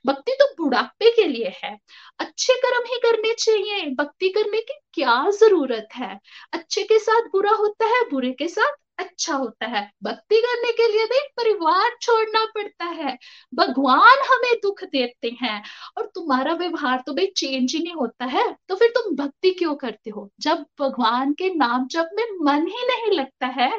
भक्ति तो बुढ़ापे के लिए है। अच्छे कर्म ही करने चाहिए। भक्ति करने की क्या ज़रूरत है? अच्छे के साथ बुरा होता है, बुरे के साथ अच्छा होता है। भक्ति करने के लिए भी परिवार छोड़ना पड़ता है। भगवान हमें दुख देते हैं और तुम्हारा व्यवहार तो भाई चेंज ही नहीं होता है। तो फिर तुम भक्ति क्यों करते हो? जब भगवान के नाम जब में मन ही नहीं लगता है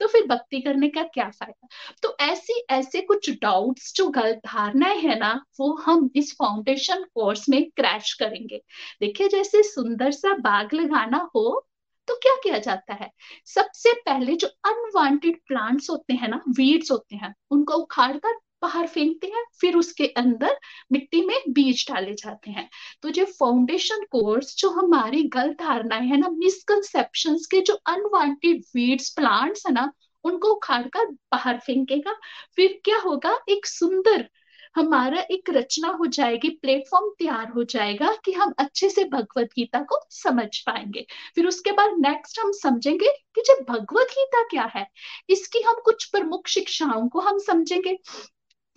तो फिर भक्ति करने का क्या फ़ायदा? तो ऐसी, ऐसे कुछ डाउट्स जो गलत धारणाएँ है ना, वो हम इस फाउंडेशन कोर्स में क्रैश करेंगे। देखिए, जैसे सुंदर सा बाग लगाना हो तो क्या किया जाता है? सबसे पहले जो अनवांटेड प्लांट्स होते हैं ना वीड्स होते हैं, उनको उखाड़ कर बाहर फेंकते हैं, फिर उसके अंदर मिट्टी में बीज डाले जाते हैं। तो जो फाउंडेशन कोर्स जो हमारी गलत धारणाएँ है ना मिसकनसेप्शन के जो अनवांटेड वीड्स प्लांट्स है ना, उनको उखाड़ कर बाहर फेंकेगा। फिर क्या होगा? एक सुंदर हमारा एक रचना हो जाएगी प्लेटफॉर्म तैयार हो जाएगा कि हम अच्छे से भगवत गीता को समझ पाएँगे। फिर उसके बाद नेक्स्ट हम समझेंगे कि जब भगवत गीता क्या है, इसकी हम कुछ प्रमुख शिक्षाओं को हम समझेंगे।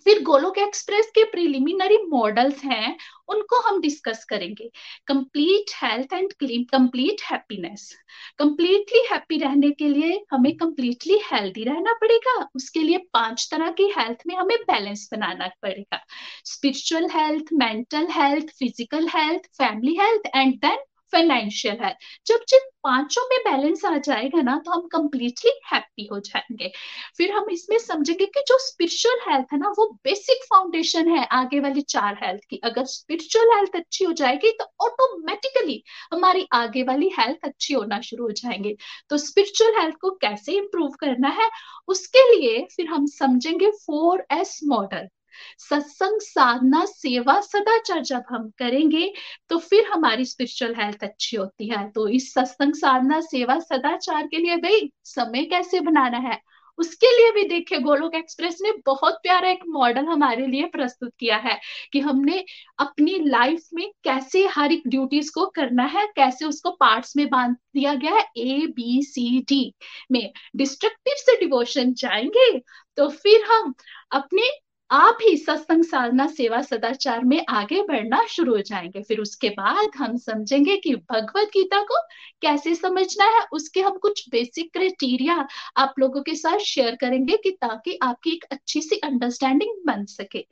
फिर गोलोक एक्सप्रेस के प्रिलिमिनरी मॉडल्स हैं, उनको हम डिस्कस करेंगे। Complete health and complete happiness completely happy रहने के लिए हमें कंप्लीटली हेल्दी रहना पड़ेगा। उसके लिए पाँच तरह की हेल्थ में हमें बैलेंस बनाना पड़ेगा। Spiritual health mental health physical health family health and then financial है। जब जिन पाँचों में बैलेंस आ जाएगा ना तो हम कंप्लीटली हैप्पी हो जाएँगे। फिर हम इसमें समझेंगे कि जो स्पिरिचुअल हेल्थ है ना, वो बेसिक फाउंडेशन है आगे वाली चार हेल्थ की। अगर स्पिरिचुअल हेल्थ अच्छी हो जाएगी तो ऑटोमेटिकली हमारी आगे वाली हेल्थ अच्छी होना शुरू हो जाएँगे। तो स्पिरिचुअल हेल्थ को कैसे इंप्रूव करना है, उसके लिए फिर हम समझेंगे फोर एस मॉडल सत्संग, साधना, सेवा सदाचार जब हम करेंगे तो फिर हमारी स्पिरिचुअल हेल्थ अच्छी होती है। तो इस सत्संग, साधना, सेवा सदाचार के लिए भाई समय कैसे बनाना है? उसके लिए भी देखिए, गोलोक एक्सप्रेस ने बहुत प्यारा एक मॉडल हमारे लिए प्रस्तुत किया है कि हमने अपनी लाइफ में कैसे हर एक ड्यूटीज़ को करना है, कैसे उसको पार्ट्स में बाँध दिया गया है ए बी सी डी में। डिस्ट्रक्टिव से डिवोशन जाएँगे तो फिर हम अपने आप ही सत्संग साधना सेवा सदाचार में आगे बढ़ना शुरू हो जाएँगे। फिर उसके बाद हम समझेंगे कि भगवत गीता को कैसे समझना है, उसके हम कुछ बेसिक क्राइटेरिया आप लोगों के साथ शेयर करेंगे कि ताकि आपकी एक अच्छी सी अंडरस्टैंडिंग बन सके।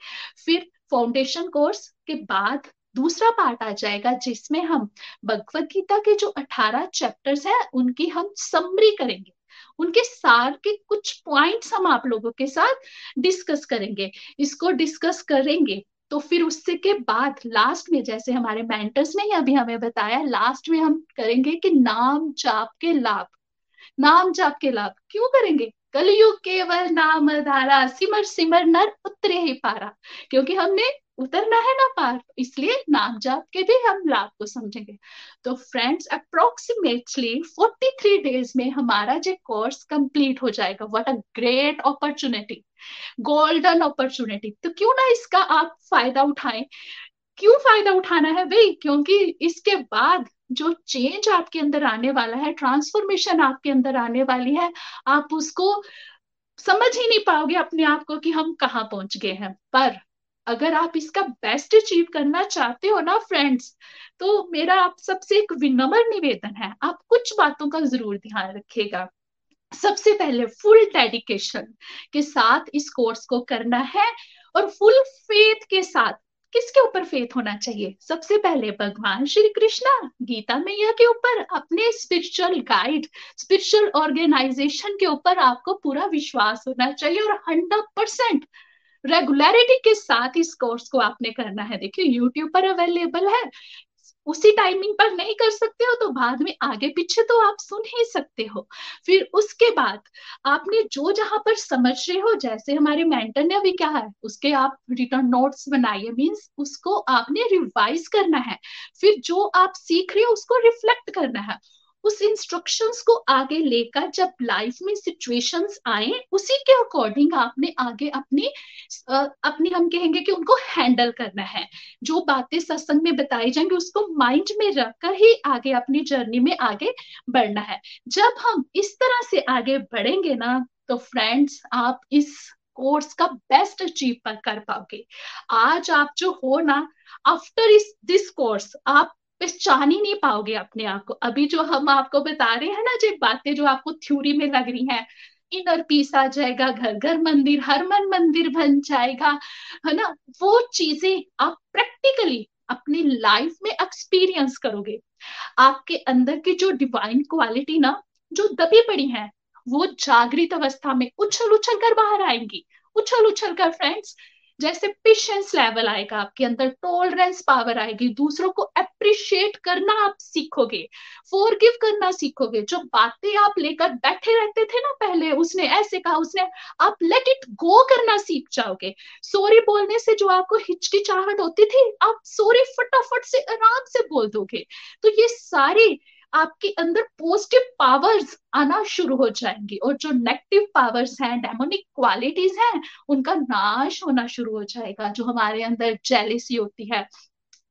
फिर फाउंडेशन कोर्स के बाद दूसरा पार्ट आ जाएगा, जिसमें हम भगवत गीता के जो 18 चैप्टर्स हैं, उनकी हम समरी करेंगे। उनके सार के कुछ पॉइंट्स हम आप लोगों के साथ डिस्कस करेंगे। इसको डिस्कस करेंगे तो फिर उससे के बाद लास्ट में जैसे हमारे मेंटर्स ने अभी हमें बताया लास्ट में हम करेंगे कि नाम जाप के लाभ। नाम जाप के लाभ क्यों करेंगे? कलयुग केवल नाम धारा, सिमर सिमर नर उतरे ही पारा। क्योंकि हमने उतरना है ना पार। इसलिए नाम जाप के भी हम लाभ को समझेंगे। तो फ्रेंड्स अप्रोक्सीमेटली 43 डेज़ में हमारा जो कोर्स कंप्लीट हो जाएगा। What a great opportunity golden opportunity तो क्यों ना इसका आप फ़ायदा उठाएँ? क्यों फ़ायदा उठाना है भाई? क्योंकि इसके बाद जो चेंज आपके अंदर आने वाला है ट्रांसफॉर्मेशन आपके अंदर आने वाली है, आप उसको समझ ही नहीं पाओगे अपने आप को कि हम कहाँ पहुँच गए हैं। पर अगर आप इसका बेस्ट अचीव करना चाहते हो ना फ्रेंड्स तो मेरा आप सबसे एक विनम्र निवेदन है, आप कुछ बातों का ज़रूर ध्यान रखिएगा। सबसे पहले फुल डेडिकेशन के साथ इस कोर्स को करना है और फुल फेथ के साथ किसके ऊपर फेथ होना चाहिए? सबसे पहले भगवान श्री कृष्णा, गीता मैया के ऊपर, अपने स्पिरिचुअल गाइड स्पिरिचुअल ऑर्गेनाइजेशन के ऊपर आपको पूरा विश्वास होना चाहिए और हंड्रेड परसेंट रेगुलरिटी के साथ इस कोर्स को आपने करना है। देखिए यूट्यूब पर अवेलेबल है। उसी टाइमिंग पर नहीं कर सकते हो तो बाद में आगे पीछे तो आप सुन ही सकते हो। फिर उसके बाद आपने जो जहाँ पर समझ रहे हो, जैसे हमारे मेंटर ने अभी क्या है, उसके आप रिटर्न नोट्स बनाइए। मीन्स उसको आपने रिवाइज करना है। फिर जो आप सीख रहे हो, उसको रिफ्लेक्ट करना है। उस इंस्ट्रक्शंस को आगे लेकर जब लाइफ में सिचुएशंस आए, उसी के अकॉर्डिंग आपने आगे अपनी अपनी हम कहेंगे कि उनको हैंडल करना है। जो बातें सत्संग में बताई जाएँगी, उसको माइंड में रखकर ही आगे अपनी जर्नी में आगे बढ़ना है। जब हम इस तरह से आगे बढ़ेंगे ना तो फ्रेंड्स आप इस कोर्स का बेस्ट अचीव कर पाओगे। आज आप जो हो ना आफ्टर इस दिस कोर्स आप पहचान ही नहीं पाओगे अपने आप को। अभी जो हम आपको बता रहे हैं ना, जो बातें जो आपको थ्योरी में लग रही हैं, इनर पीस आ जाएगा, घर घर मंदिर, हर मन मंदिर बन जाएगा, है ना? वो चीज़ें आप प्रैक्टिकली अपनी लाइफ में एक्सपीरियंस करोगे। आपके अंदर की जो डिवाइन क्वालिटी ना, जो दबी पड़ी है, वो जागृत अवस्था में उछल उछल कर बाहर आएँगी। उछल उछल कर फ्रेंड्स जैसे पेशेंस लेवल आएगा, आपके अंदर टॉलरेंस पावर आएगी, दूसरों को अप्रिशिएट करना आप सीखोगे फॉरगिव करना सीखोगे। जो बातें आप लेकर बैठे रहते थे ना पहले, उसने ऐसे कहा, उसने, आप लेट इट गो करना सीख जाओगे। सॉरी बोलने से जो आपको हिचकिचाहट होती थी, आप सॉरी फटाफट से आराम से बोल दोगे। तो ये सारी आपके अंदर पॉजिटिव पावर्स आना शुरू हो जाएँगी और जो नेगेटिव पावर्स हैं डेमोनिक क्वालिटीज हैं, उनका नाश होना शुरू हो जाएगा, जो हमारे अंदर जेलिसी होती है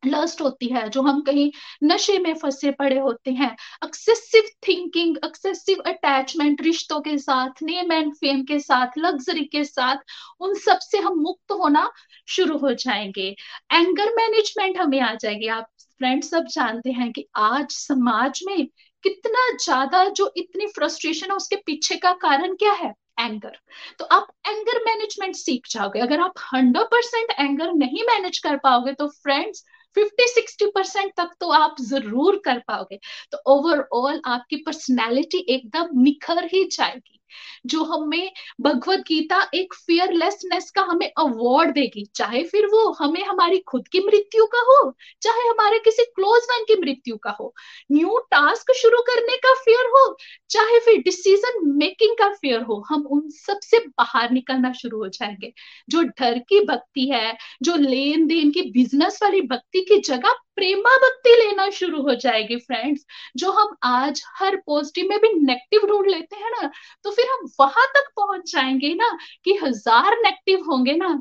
लस्ट होती है, जो हम कहीं नशे में फंसे पड़े होते हैं एक्सेसिव थिंकिंग एक्सेसिव अटैचमेंट रिश्तों के साथ नेम एंड फेम के साथ लग्जरी के साथ, उन सबसे हम मुक्त होना शुरू हो जाएँगे। एंगर मैनेजमेंट हमें आ जाएगी, आप फ्रेंड्स सब जानते हैं कि आज समाज में कितना ज़्यादा जो इतनी फ्रस्ट्रेशन है, उसके पीछे का कारण क्या है? एंगर तो आप एंगर मैनेजमेंट सीख जाओगे। अगर आप हंड्रेड परसेंट एंगर नहीं मैनेज कर पाओगे तो फ्रेंड्स फिफ्टी सिक्सटी परसेंट तक तो आप ज़रूर कर पाओगे। तो ओवरऑल आपकी पर्सनैलिटी एकदम निखर ही जाएगी। जो हमें भगवत गीता एक फियरलेसनेस का हमें अवार्ड देगी, चाहे फिर वो हमें हमारी खुद की मृत्यु का हो, चाहे हमारे किसी क्लोज वन की मृत्यु का हो न्यू टास्क शुरू करने का फियर हो, चाहे फिर डिसीज़न मेकिंग का फियर हो, हम उन सबसे बाहर निकलना शुरू हो जाएँगे। जो डर की भक्ति है, जो लेन देन की बिज़नेस वाली भक्ति की जगह प्रेमा भक्ति लेना शुरू हो जाएगी फ्रेंड्स जो हम आज हर पॉजिटिव में भी नेगेटिव ढूंढ लेते हैं ना तो फिर फिर हम वहाँ तक पहुँच जाएँगे ना कि हज़ार नेगेटिव होंगे ना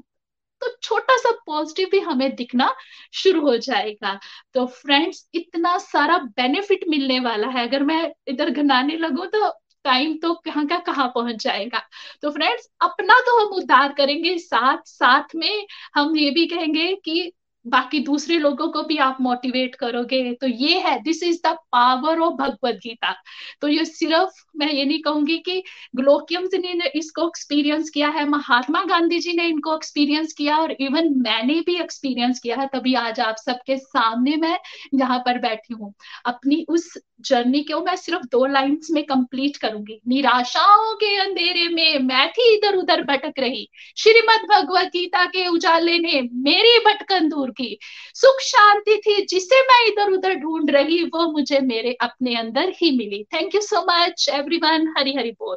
तो छोटा सा पॉजिटिव भी हमें दिखना शुरू हो जाएगा। तो फ्रेंड्स इतना सारा बेनिफिट मिलने वाला है। अगर मैं इधर घनाने लगू तो टाइम तो कहाँ का कहाँ पहुँच जाएगा। तो फ्रेंड्स अपना तो हम उद्धार करेंगे। साथ साथ में हम ये भी कहेंगे कि बाकी दूसरे लोगों को भी आप मोटिवेट करोगे। तो ये है this is the power of Bhagavad Gita तो ये सिर्फ़, मैं ये नहीं कहूँगी कि ग्लोकियम ने इसको एक्सपीरियंस किया है, महात्मा गांधी जी ने इनको एक्सपीरियंस किया और इवन मैंने भी एक्सपीरियंस किया है, तभी आज आप सबके सामने मैं यहाँ पर बैठी हूँ। अपनी उस जर्नी को मैं सिर्फ़ दो लाइंस में कंप्लीट करूँगी। निराशाओं के अंधेरे में मैं थी इधर उधर भटक रही। श्रीमद भगवत गीता के उजाले ने मेरी भटकन दूर की सुख शांति थी, जिसे मैं इधर उधर ढूंढ रही, वो मुझे मेरे अपने अंदर ही मिली। Thank you so much everyone Hari Hari बोल।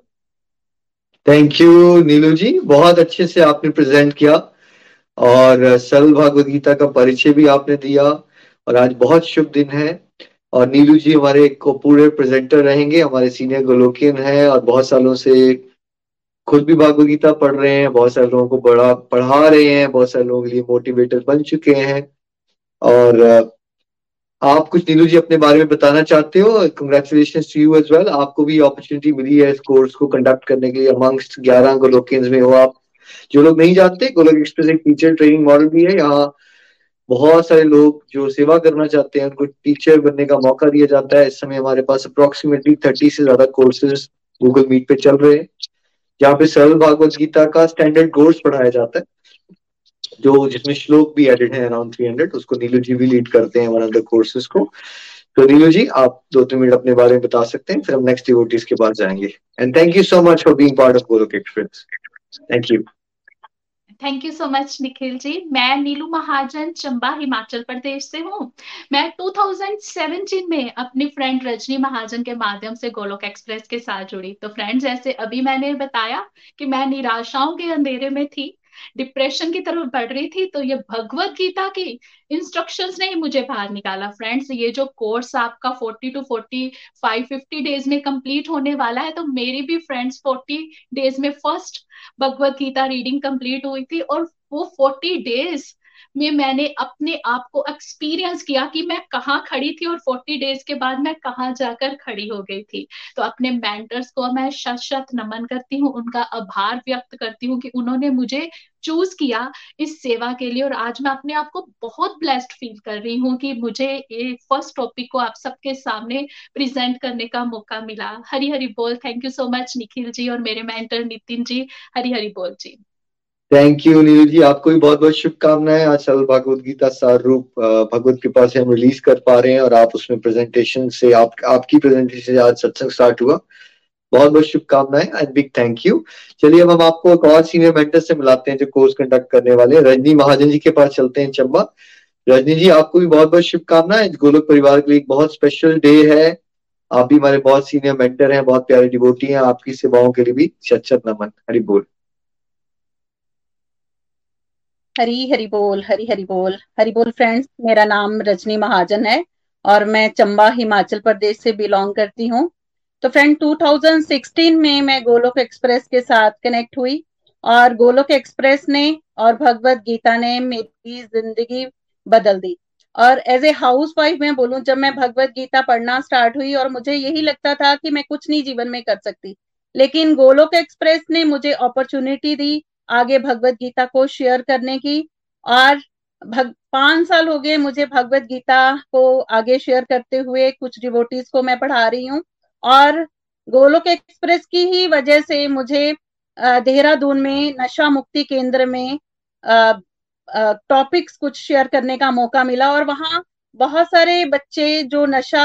Thank you Neelu ji. बहुत अच्छे से आपने प्रेजेंट किया। और सरल भागवत गीता का परिचय भी आपने दिया। और आज बहुत शुभ दिन है। और नीलू जी हमारे पूरे प्रेजेंटर रहेंगे। हमारे सीनियर गोलोकियन है और बहुत सालों से खुद भी भागवत गीता पढ़ रहे हैं, बहुत सारे लोगों को बड़ा, पढ़ा रहे हैं, बहुत सारे लोगों के लिए मोटिवेटर बन चुके हैं। और आप कुछ नीलू जी अपने बारे में बताना चाहते हो? Congratulation to you as well आपको भी अपॉर्चुनिटी मिली है इस कोर्स को कंडक्ट करने के लिए अमंगस्ट ग्यारह गोलोकियंस में हो आप। जो लोग नहीं जानते, गोलोक एक्सप्रेस एक टीचर ट्रेनिंग मॉडल भी है। यहाँ बहुत सारे लोग जो सेवा करना चाहते हैं, उनको टीचर बनने का मौका दिया जाता है। इस समय हमारे पास अप्रोक्सीमेटली थर्टी से ज़्यादा कोर्सेज गूगल मीट पे चल रहे हैं। जहाँ पे सरल भागवत गीता का स्टैंडर्ड कोर्स पढ़ाया जाता है, जो जिसमें श्लोक भी एडिड है अराउंड थ्री हंड्रेड उसको नीलू जी भी लीड करते हैं वन ऑफ़ द कोर्सेज को। तो नीलू जी, आप दो तीन मिनट अपने बारे में बता सकते हैं, फिर हम नेक्स्ट डिवोटीज के पास जाएँगे। And thank you so much for being part of Golok express thank you thank you so much Nikhil ji मैं नीलू महाजन, चंबा, हिमाचल प्रदेश से हूँ। मैं 2017 में अपनी फ्रेंड रजनी महाजन के माध्यम से गोलोक एक्सप्रेस के साथ जुड़ी। तो फ्रेंड्स जैसे अभी मैंने बताया कि मैं निराशाओं के अंधेरे में थी डिप्रेशन की तरफ़ बढ़ रही थी तो ये भगवत गीता की इंस्ट्रक्शंस ने ही मुझे बाहर निकाला। फ्रेंड्स ये जो कोर्स आपका 40 टू 45 50 डेज़ में कंप्लीट होने वाला है तो मेरी भी फ्रेंड्स 40 डेज़ में first Bhagavad Gita reading complete हुई थी और वो 40 डेज़ में मैंने अपने आप को एक्सपीरियंस किया कि मैं कहाँ खड़ी थी और 40 डेज़ के बाद मैं कहाँ जाकर खड़ी हो गई थी। तो अपने मेंटर्स को मैं शत शत नमन करती हूँ, उनका आभार व्यक्त करती हूँ कि उन्होंने मुझे चूज़ किया इस सेवा के लिए और आज मैं अपने आप को बहुत ब्लेस्ड फील कर रही हूँ कि मुझे ये फ़र्स्ट टॉपिक को आप सबके सामने प्रेजेंट करने का मौका मिला। हरी हरी बोल। Thank you so much Nikhil ji और मेरे मेंटर नितिन जी। हरी हरी बोल जी। थैंक यू नीलू जी आपको भी बहुत बहुत शुभकामनाएँ। आज सल भगवत गीता सार रूप भगवत कृपा से हम रिलीज़ कर पा रहे हैं और आप उसमें प्रेजेंटेशन से, आप, आपकी प्रेजेंटेशन से आज सत्संग स्टार्ट हुआ। बहुत बहुत शुभकामनाएँ एंड बिग थैंक यू चलिए, अब हम आपको एक और सीनियर मेंटर से मिलाते हैं जो कोर्स कंडक्ट करने वाले हैं। रजनी महाजन जी के पास चलते हैं चंबा। रजनी जी, आपको भी बहुत बहुत शुभकामनाएँ। गोलोक परिवार के लिए एक बहुत स्पेशल डे है। आप भी हमारे बहुत सीनियर मेंटर हैं, बहुत प्यारे डिवोटी हैं। आपकी सेवाओं के लिए भी शत नमन। हरि बोल। हरी हरी बोल, हरी हरी बोल। हरी बोल फ्रेंड्स मेरा नाम रजनी महाजन है और मैं चंबा, हिमाचल प्रदेश से बिलोंग करती हूँ। तो फ्रेंड 2016 में मैं गोलोक एक्सप्रेस के साथ कनेक्ट हुई और गोलोक एक्सप्रेस ने और भगवत गीता ने मेरी ज़िंदगी बदल दी। और एज ए हाउस वाइफ मैं बोलूँ, जब मैं भगवत गीता पढ़ना स्टार्ट हुई और मुझे यही लगता था कि मैं कुछ नहीं जीवन में कर सकती, लेकिन गोलोक एक्सप्रेस ने मुझे अपॉर्चुनिटी दी आगे भगवत गीता को शेयर करने की। और भग पाँच साल हो गए मुझे भगवत गीता को आगे शेयर करते हुए कुछ डिवोटीज को मैं पढ़ा रही हूँ। और गोलोक एक्सप्रेस की ही वजह से मुझे देहरादून में नशा मुक्ति केंद्र में टॉपिक्स कुछ शेयर करने का मौका मिला। और वहाँ बहुत सारे बच्चे जो नशा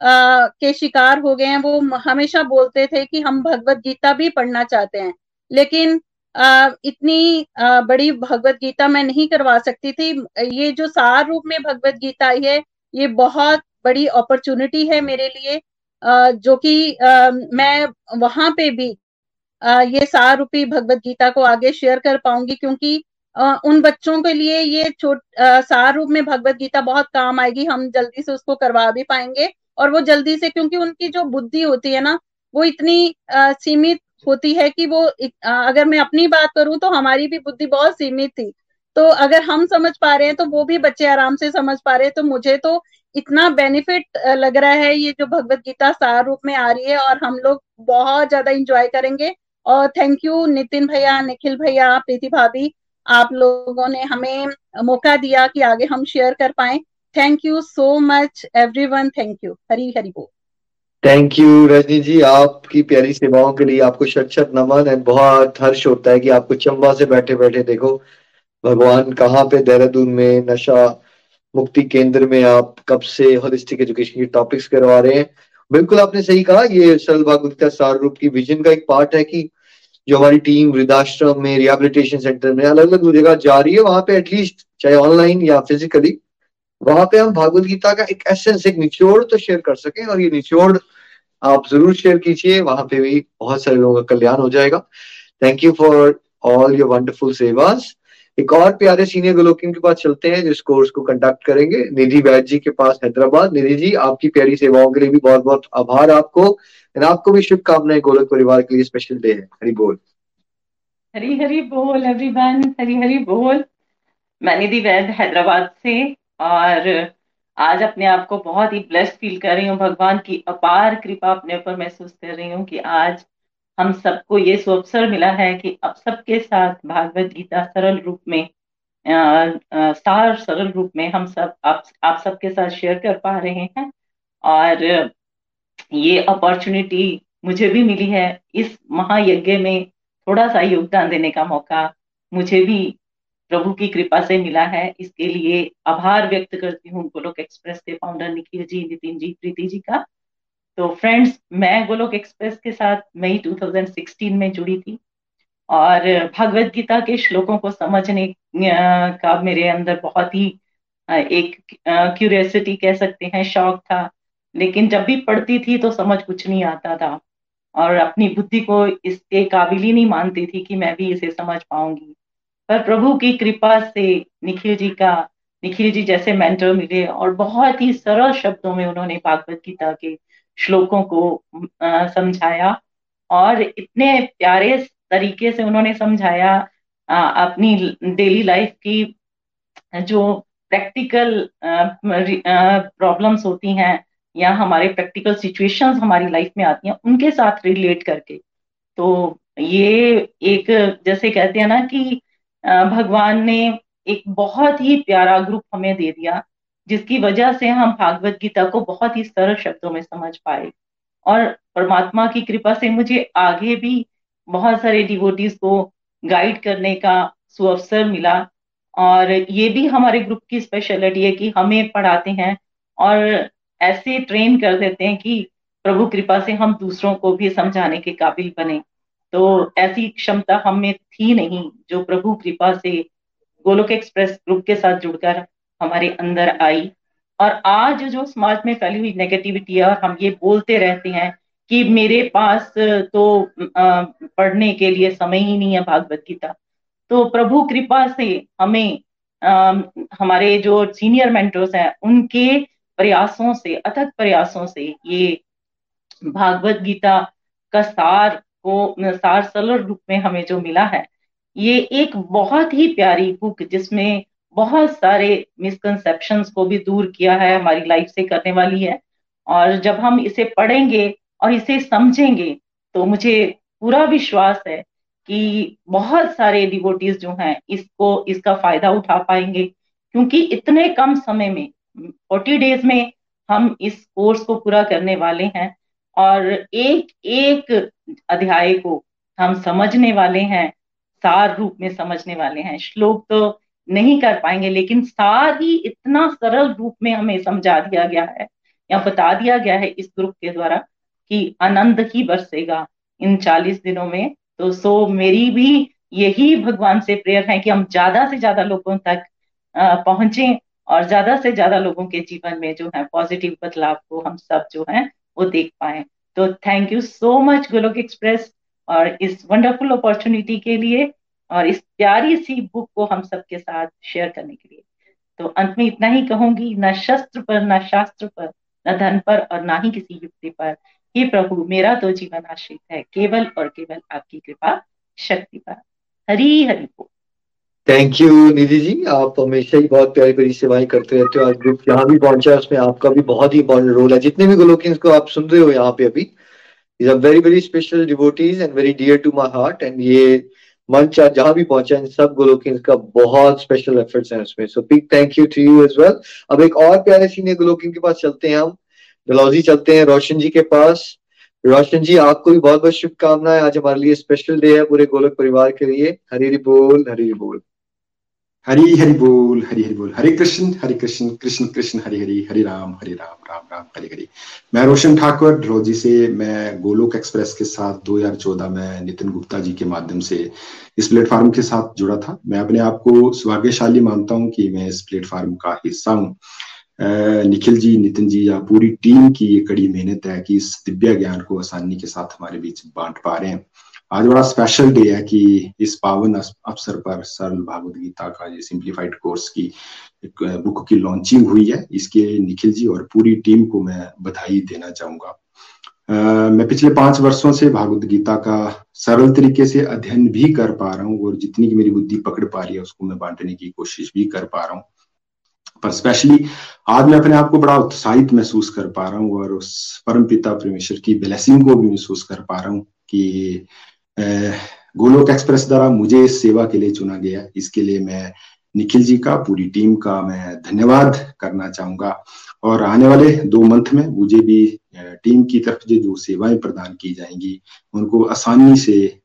आ, के शिकार हो गए हैं वो हमेशा बोलते थे कि हम भगवत गीता भी पढ़ना चाहते हैं। लेकिन आ, इतनी आ, बड़ी भगवत गीता मैं नहीं करवा सकती थी। ये जो सार रूप में भगवत गीता है ये बहुत बड़ी अपॉर्चुनिटी है मेरे लिए। जो कि मैं वहाँ पे भी ये सार रूपी भगवत गीता को आगे शेयर कर पाऊँगी क्योंकि उन बच्चों के लिए ये छोट सार रूप में भगवत गीता बहुत काम आएगी। हम जल्दी से उसको करवा भी पाएँगे। और वो जल्दी से क्योंकि उनकी जो बुद्धि होती है ना वो इतनी सीमित होती है कि वो अगर मैं अपनी बात करूँ तो हमारी भी बुद्धि बहुत सीमित थी। तो अगर हम समझ पा रहे हैं तो वो भी बच्चे आराम से समझ पा रहे हैं। तो मुझे तो इतना बेनिफिट लग रहा है ये जो भगवत गीता सार रूप में आ रही है और हम लोग बहुत ज़्यादा इंजॉय करेंगे। और थैंक यू नितिन भैया, निखिल भैया, प्रीति भाभी, आप लोगों ने हमें मौका दिया कि आगे हम शेयर कर पाए। Thank you so much everyone thank you Hari Hari बोल। थैंक यू रजनी जी आपकी प्यारी सेवाओं के लिए आपको शत शत नमन एंड बहुत हर्ष होता है कि आपको चंबा से बैठे बैठे देखो। भगवान कहाँ पे देहरादून में नशा मुक्ति केंद्र में आप कब से होलिस्टिक एजुकेशन के टॉपिक्स करवा रहे हैं? बिल्कुल आपने सही कहा, ये सरल भागवता सार रूप की विजन का एक पार्ट है कि जो हमारी टीम वृद्धाश्रम में रिहेबिलिटेशन सेंटर में अलग अलग जगह जा रही है, वहाँ पे एटलीस्ट चाहे ऑनलाइन या फिजिकली वहाँ पे हम भागवत गीता का एक एसेंस एक निचोड़ तो शेयर कर सकें और ये निचोड़ आप ज़रूर शेयर कीजिए। वहाँ पे भी बहुत सारे लोगों का कल्याण हो जाएगा। Thank you for all your wonderful सेवास एक और प्यारे सीनियर गोलोकिन के पास चलते हैं, जिस कोर्स को कंडक्ट करेंगे। निधि वैद जी के पास हैदराबाद। निधि जी, आपकी प्यारी सेवाओं के लिए भी बहुत बहुत आभार आपको। आपको भी शुभकामनाएँ गोलक परिवार के लिए स्पेशल डे है। हरी बोल। हरी हरी बोल एवरीवन हरी हरी बोल। मैं निधि वैद हैदराबाद से। और आज अपने आप को बहुत ही ब्लेस्ड फील कर रही हूँ। भगवान की अपार कृपा अपने ऊपर महसूस कर रही हूँ कि आज हम सबको ये सुअवसर मिला है कि अब सबके साथ भागवत गीता सरल रूप में सार सरल रूप में हम सब आप आप सबके साथ शेयर कर पा रहे हैं। और ये अपॉर्चुनिटी मुझे भी मिली है। इस महायज्ञ में थोड़ा सा योगदान देने का मौका मुझे भी प्रभु की कृपा से मिला है। इसके लिए आभार व्यक्त करती हूँ गोलोक एक्सप्रेस के फाउंडर निखिल जी, नितिन जी, प्रीति जी का। तो फ्रेंड्स मैं गोलोक एक्सप्रेस के साथ मई 2016 में जुड़ी थी और भगवत गीता के श्लोकों को समझने का मेरे अंदर बहुत ही एक क्यूरियोसिटी कह सकते हैं, शौक था। लेकिन जब भी पढ़ती थी तो समझ कुछ नहीं आता था और अपनी बुद्धि को इसके काबिल ही नहीं मानती थी कि मैं भी इसे समझ पाऊँगी। पर प्रभु की कृपा से निखिल जी का, निखिल जी जैसे मेंटर मिले और बहुत ही सरल शब्दों में उन्होंने भागवत गीता के श्लोकों को समझाया और इतने प्यारे तरीके से उन्होंने समझाया अपनी डेली लाइफ की जो प्रैक्टिकल प्रॉब्लम्स होती हैं या हमारे प्रैक्टिकल सिचुएशंस हमारी लाइफ में आती हैं, उनके साथ रिलेट करके। तो ये एक जैसे कहते हैं ना कि भगवान ने एक बहुत ही प्यारा ग्रुप हमें दे दिया, जिसकी वजह से हम भागवत गीता को बहुत ही सरल शब्दों में समझ पाए। और परमात्मा की कृपा से मुझे आगे भी बहुत सारे डिवोटीज को गाइड करने का सुअवसर मिला। और ये भी हमारे ग्रुप की स्पेशलिटी है कि हमें पढ़ाते हैं और ऐसे ट्रेन कर देते हैं कि प्रभु कृपा से हम दूसरों को भी समझाने के काबिल बने। तो ऐसी क्षमता हमें थी नहीं, जो प्रभु कृपा से गोलोक एक्सप्रेस ग्रुप के साथ जुड़कर हमारे अंदर आई। और आज जो समाज में फैली हुई नेगेटिविटी है, और हम ये बोलते रहते हैं कि मेरे पास तो पढ़ने के लिए समय ही नहीं है भागवत गीता। तो प्रभु कृपा से हमें हमारे जो सीनियर मेंटर्स हैं, उनके प्रयासों से, अथक प्रयासों से ये भागवत गीता का सार को सार सरल रूप में हमें जो मिला है, ये एक बहुत ही प्यारी बुक जिसमें बहुत सारे मिसकनसेप्शन को भी दूर किया है, हमारी लाइफ से करने वाली है। और जब हम इसे पढ़ेंगे और इसे समझेंगे तो मुझे पूरा विश्वास है कि बहुत सारे डिवोटीज जो हैं, इसको, इसका फ़ायदा उठा पाएँगे। क्योंकि इतने कम समय में फोर्टी डेज़ में हम इस कोर्स को पूरा करने वाले हैं। और एक एक अध्याय को हम समझने वाले हैं, सार रूप में समझने वाले हैं। श्लोक तो नहीं कर पाएँगे, लेकिन सार ही इतना सरल रूप में हमें समझा दिया गया है, या बता दिया गया है इस ग्रुप के द्वारा कि आनंद ही बरसेगा इन चालीस दिनों में। तो सो मेरी भी यही भगवान से प्रेयर है कि हम ज़्यादा से ज़्यादा लोगों तक पहुँचे और ज़्यादा से ज़्यादा लोगों के जीवन में जो है पॉजिटिव बदलाव को हम सब जो है वो देख पाए। तो thank you so much Golok express और इस वंडरफुल अपॉर्चुनिटी के लिए और इस प्यारी सी बुक को हम सबके साथ शेयर करने के लिए। तो अंत में इतना ही कहूँगी, न शस्त्र पर, न शास्त्र पर, न धन पर और ना ही किसी युक्ति पर। हे प्रभु, मेरा तो जीवन आश्रित है, केवल और केवल आपकी कृपा, शक्ति पर। हरी हरि बोल। थैंक यू निधि जी आप हमेशा ही बहुत प्यारी प्यारी सेवाएँ करते रहते हो। आज ग्रुप जहाँ भी पहुँचा है, उसमें आपका भी बहुत ही इंपॉर्टेंट रोल है। जितने भी गोलोकियंस को आप सुन रहे हो यहाँ पे अभी is a very very special devotees and very dear to my heart and ये मंच आज जहाँ भी पहुँचा इन सब गोलोकियंस का बहुत स्पेशल एफर्ट्स हैं उसमें। So big thank you to you as well अब एक और प्यारे सीनियर गोलोकियन के पास चलते हैं हम। डलौजी चलते हैं रोशन जी के पास। रोशन जी, आपको भी बहुत बहुत शुभकामनाएँ। आज हमारे लिए स्पेशल डे है पूरे गोलक परिवार के लिए। हरी बोल हरी बोल। हरी हरि बोल, हरी हरि बोल। हरे कृष्ण हरे कृष्ण कृष्ण कृष्ण, हरि हरि, हरे राम हरे राम राम राम, हरे हरि। मैं रोशन ठाकुर ड्रोजी से, मैं गोलोक एक्सप्रेस के साथ 2014 में नितिन गुप्ता जी के माध्यम से इस प्लेटफॉर्म के साथ जुड़ा था। मैं अपने आप को सौभाग्यशाली मानता हूँ कि मैं इस प्लेटफॉर्म का हिस्सा हूँ। निखिल जी, नितिन जी, या पूरी टीम की ये कड़ी मेहनत है कि इस दिव्या ज्ञान को आसानी के साथ हमारे बीच बांट पा रहे हैं। आज बड़ा स्पेशल डे है कि इस पावन अवसर पर सरल भागवत गीता का ये सिंप्लीफाइड कोर्स की एक बुक की लॉन्चिंग हुई है। इसके निखिल जी और पूरी टीम को मैं बधाई देना चाहूँगा। Uh, मैं पिछले पाँच वर्षों से भागवत गीता का सरल तरीके से अध्ययन भी कर पा रहा हूँ और जितनी की मेरी बुद्धि पकड़ पा रही है उसको मैं बांटने की कोशिश भी कर पा रहा हूँ। पर स्पेशली आज मैं अपने आप को बड़ा उत्साहित महसूस कर पा रहा हूँ और उस परम पिता परमेश्वर की ब्लेसिंग को भी महसूस कर पा रहा हूँ कि गोलोक एक्सप्रेस द्वारा मुझे इस सेवा के लिए चुना गया। इसके लिए मैं निखिल जी का, पूरी टीम का मैं धन्यवाद करना चाहूँगा। और आने वाले दो मंथ में मुझे भी टीम की तरफ़ से जो सेवाएँ प्रदान की जाएँगी, उनको आसानी से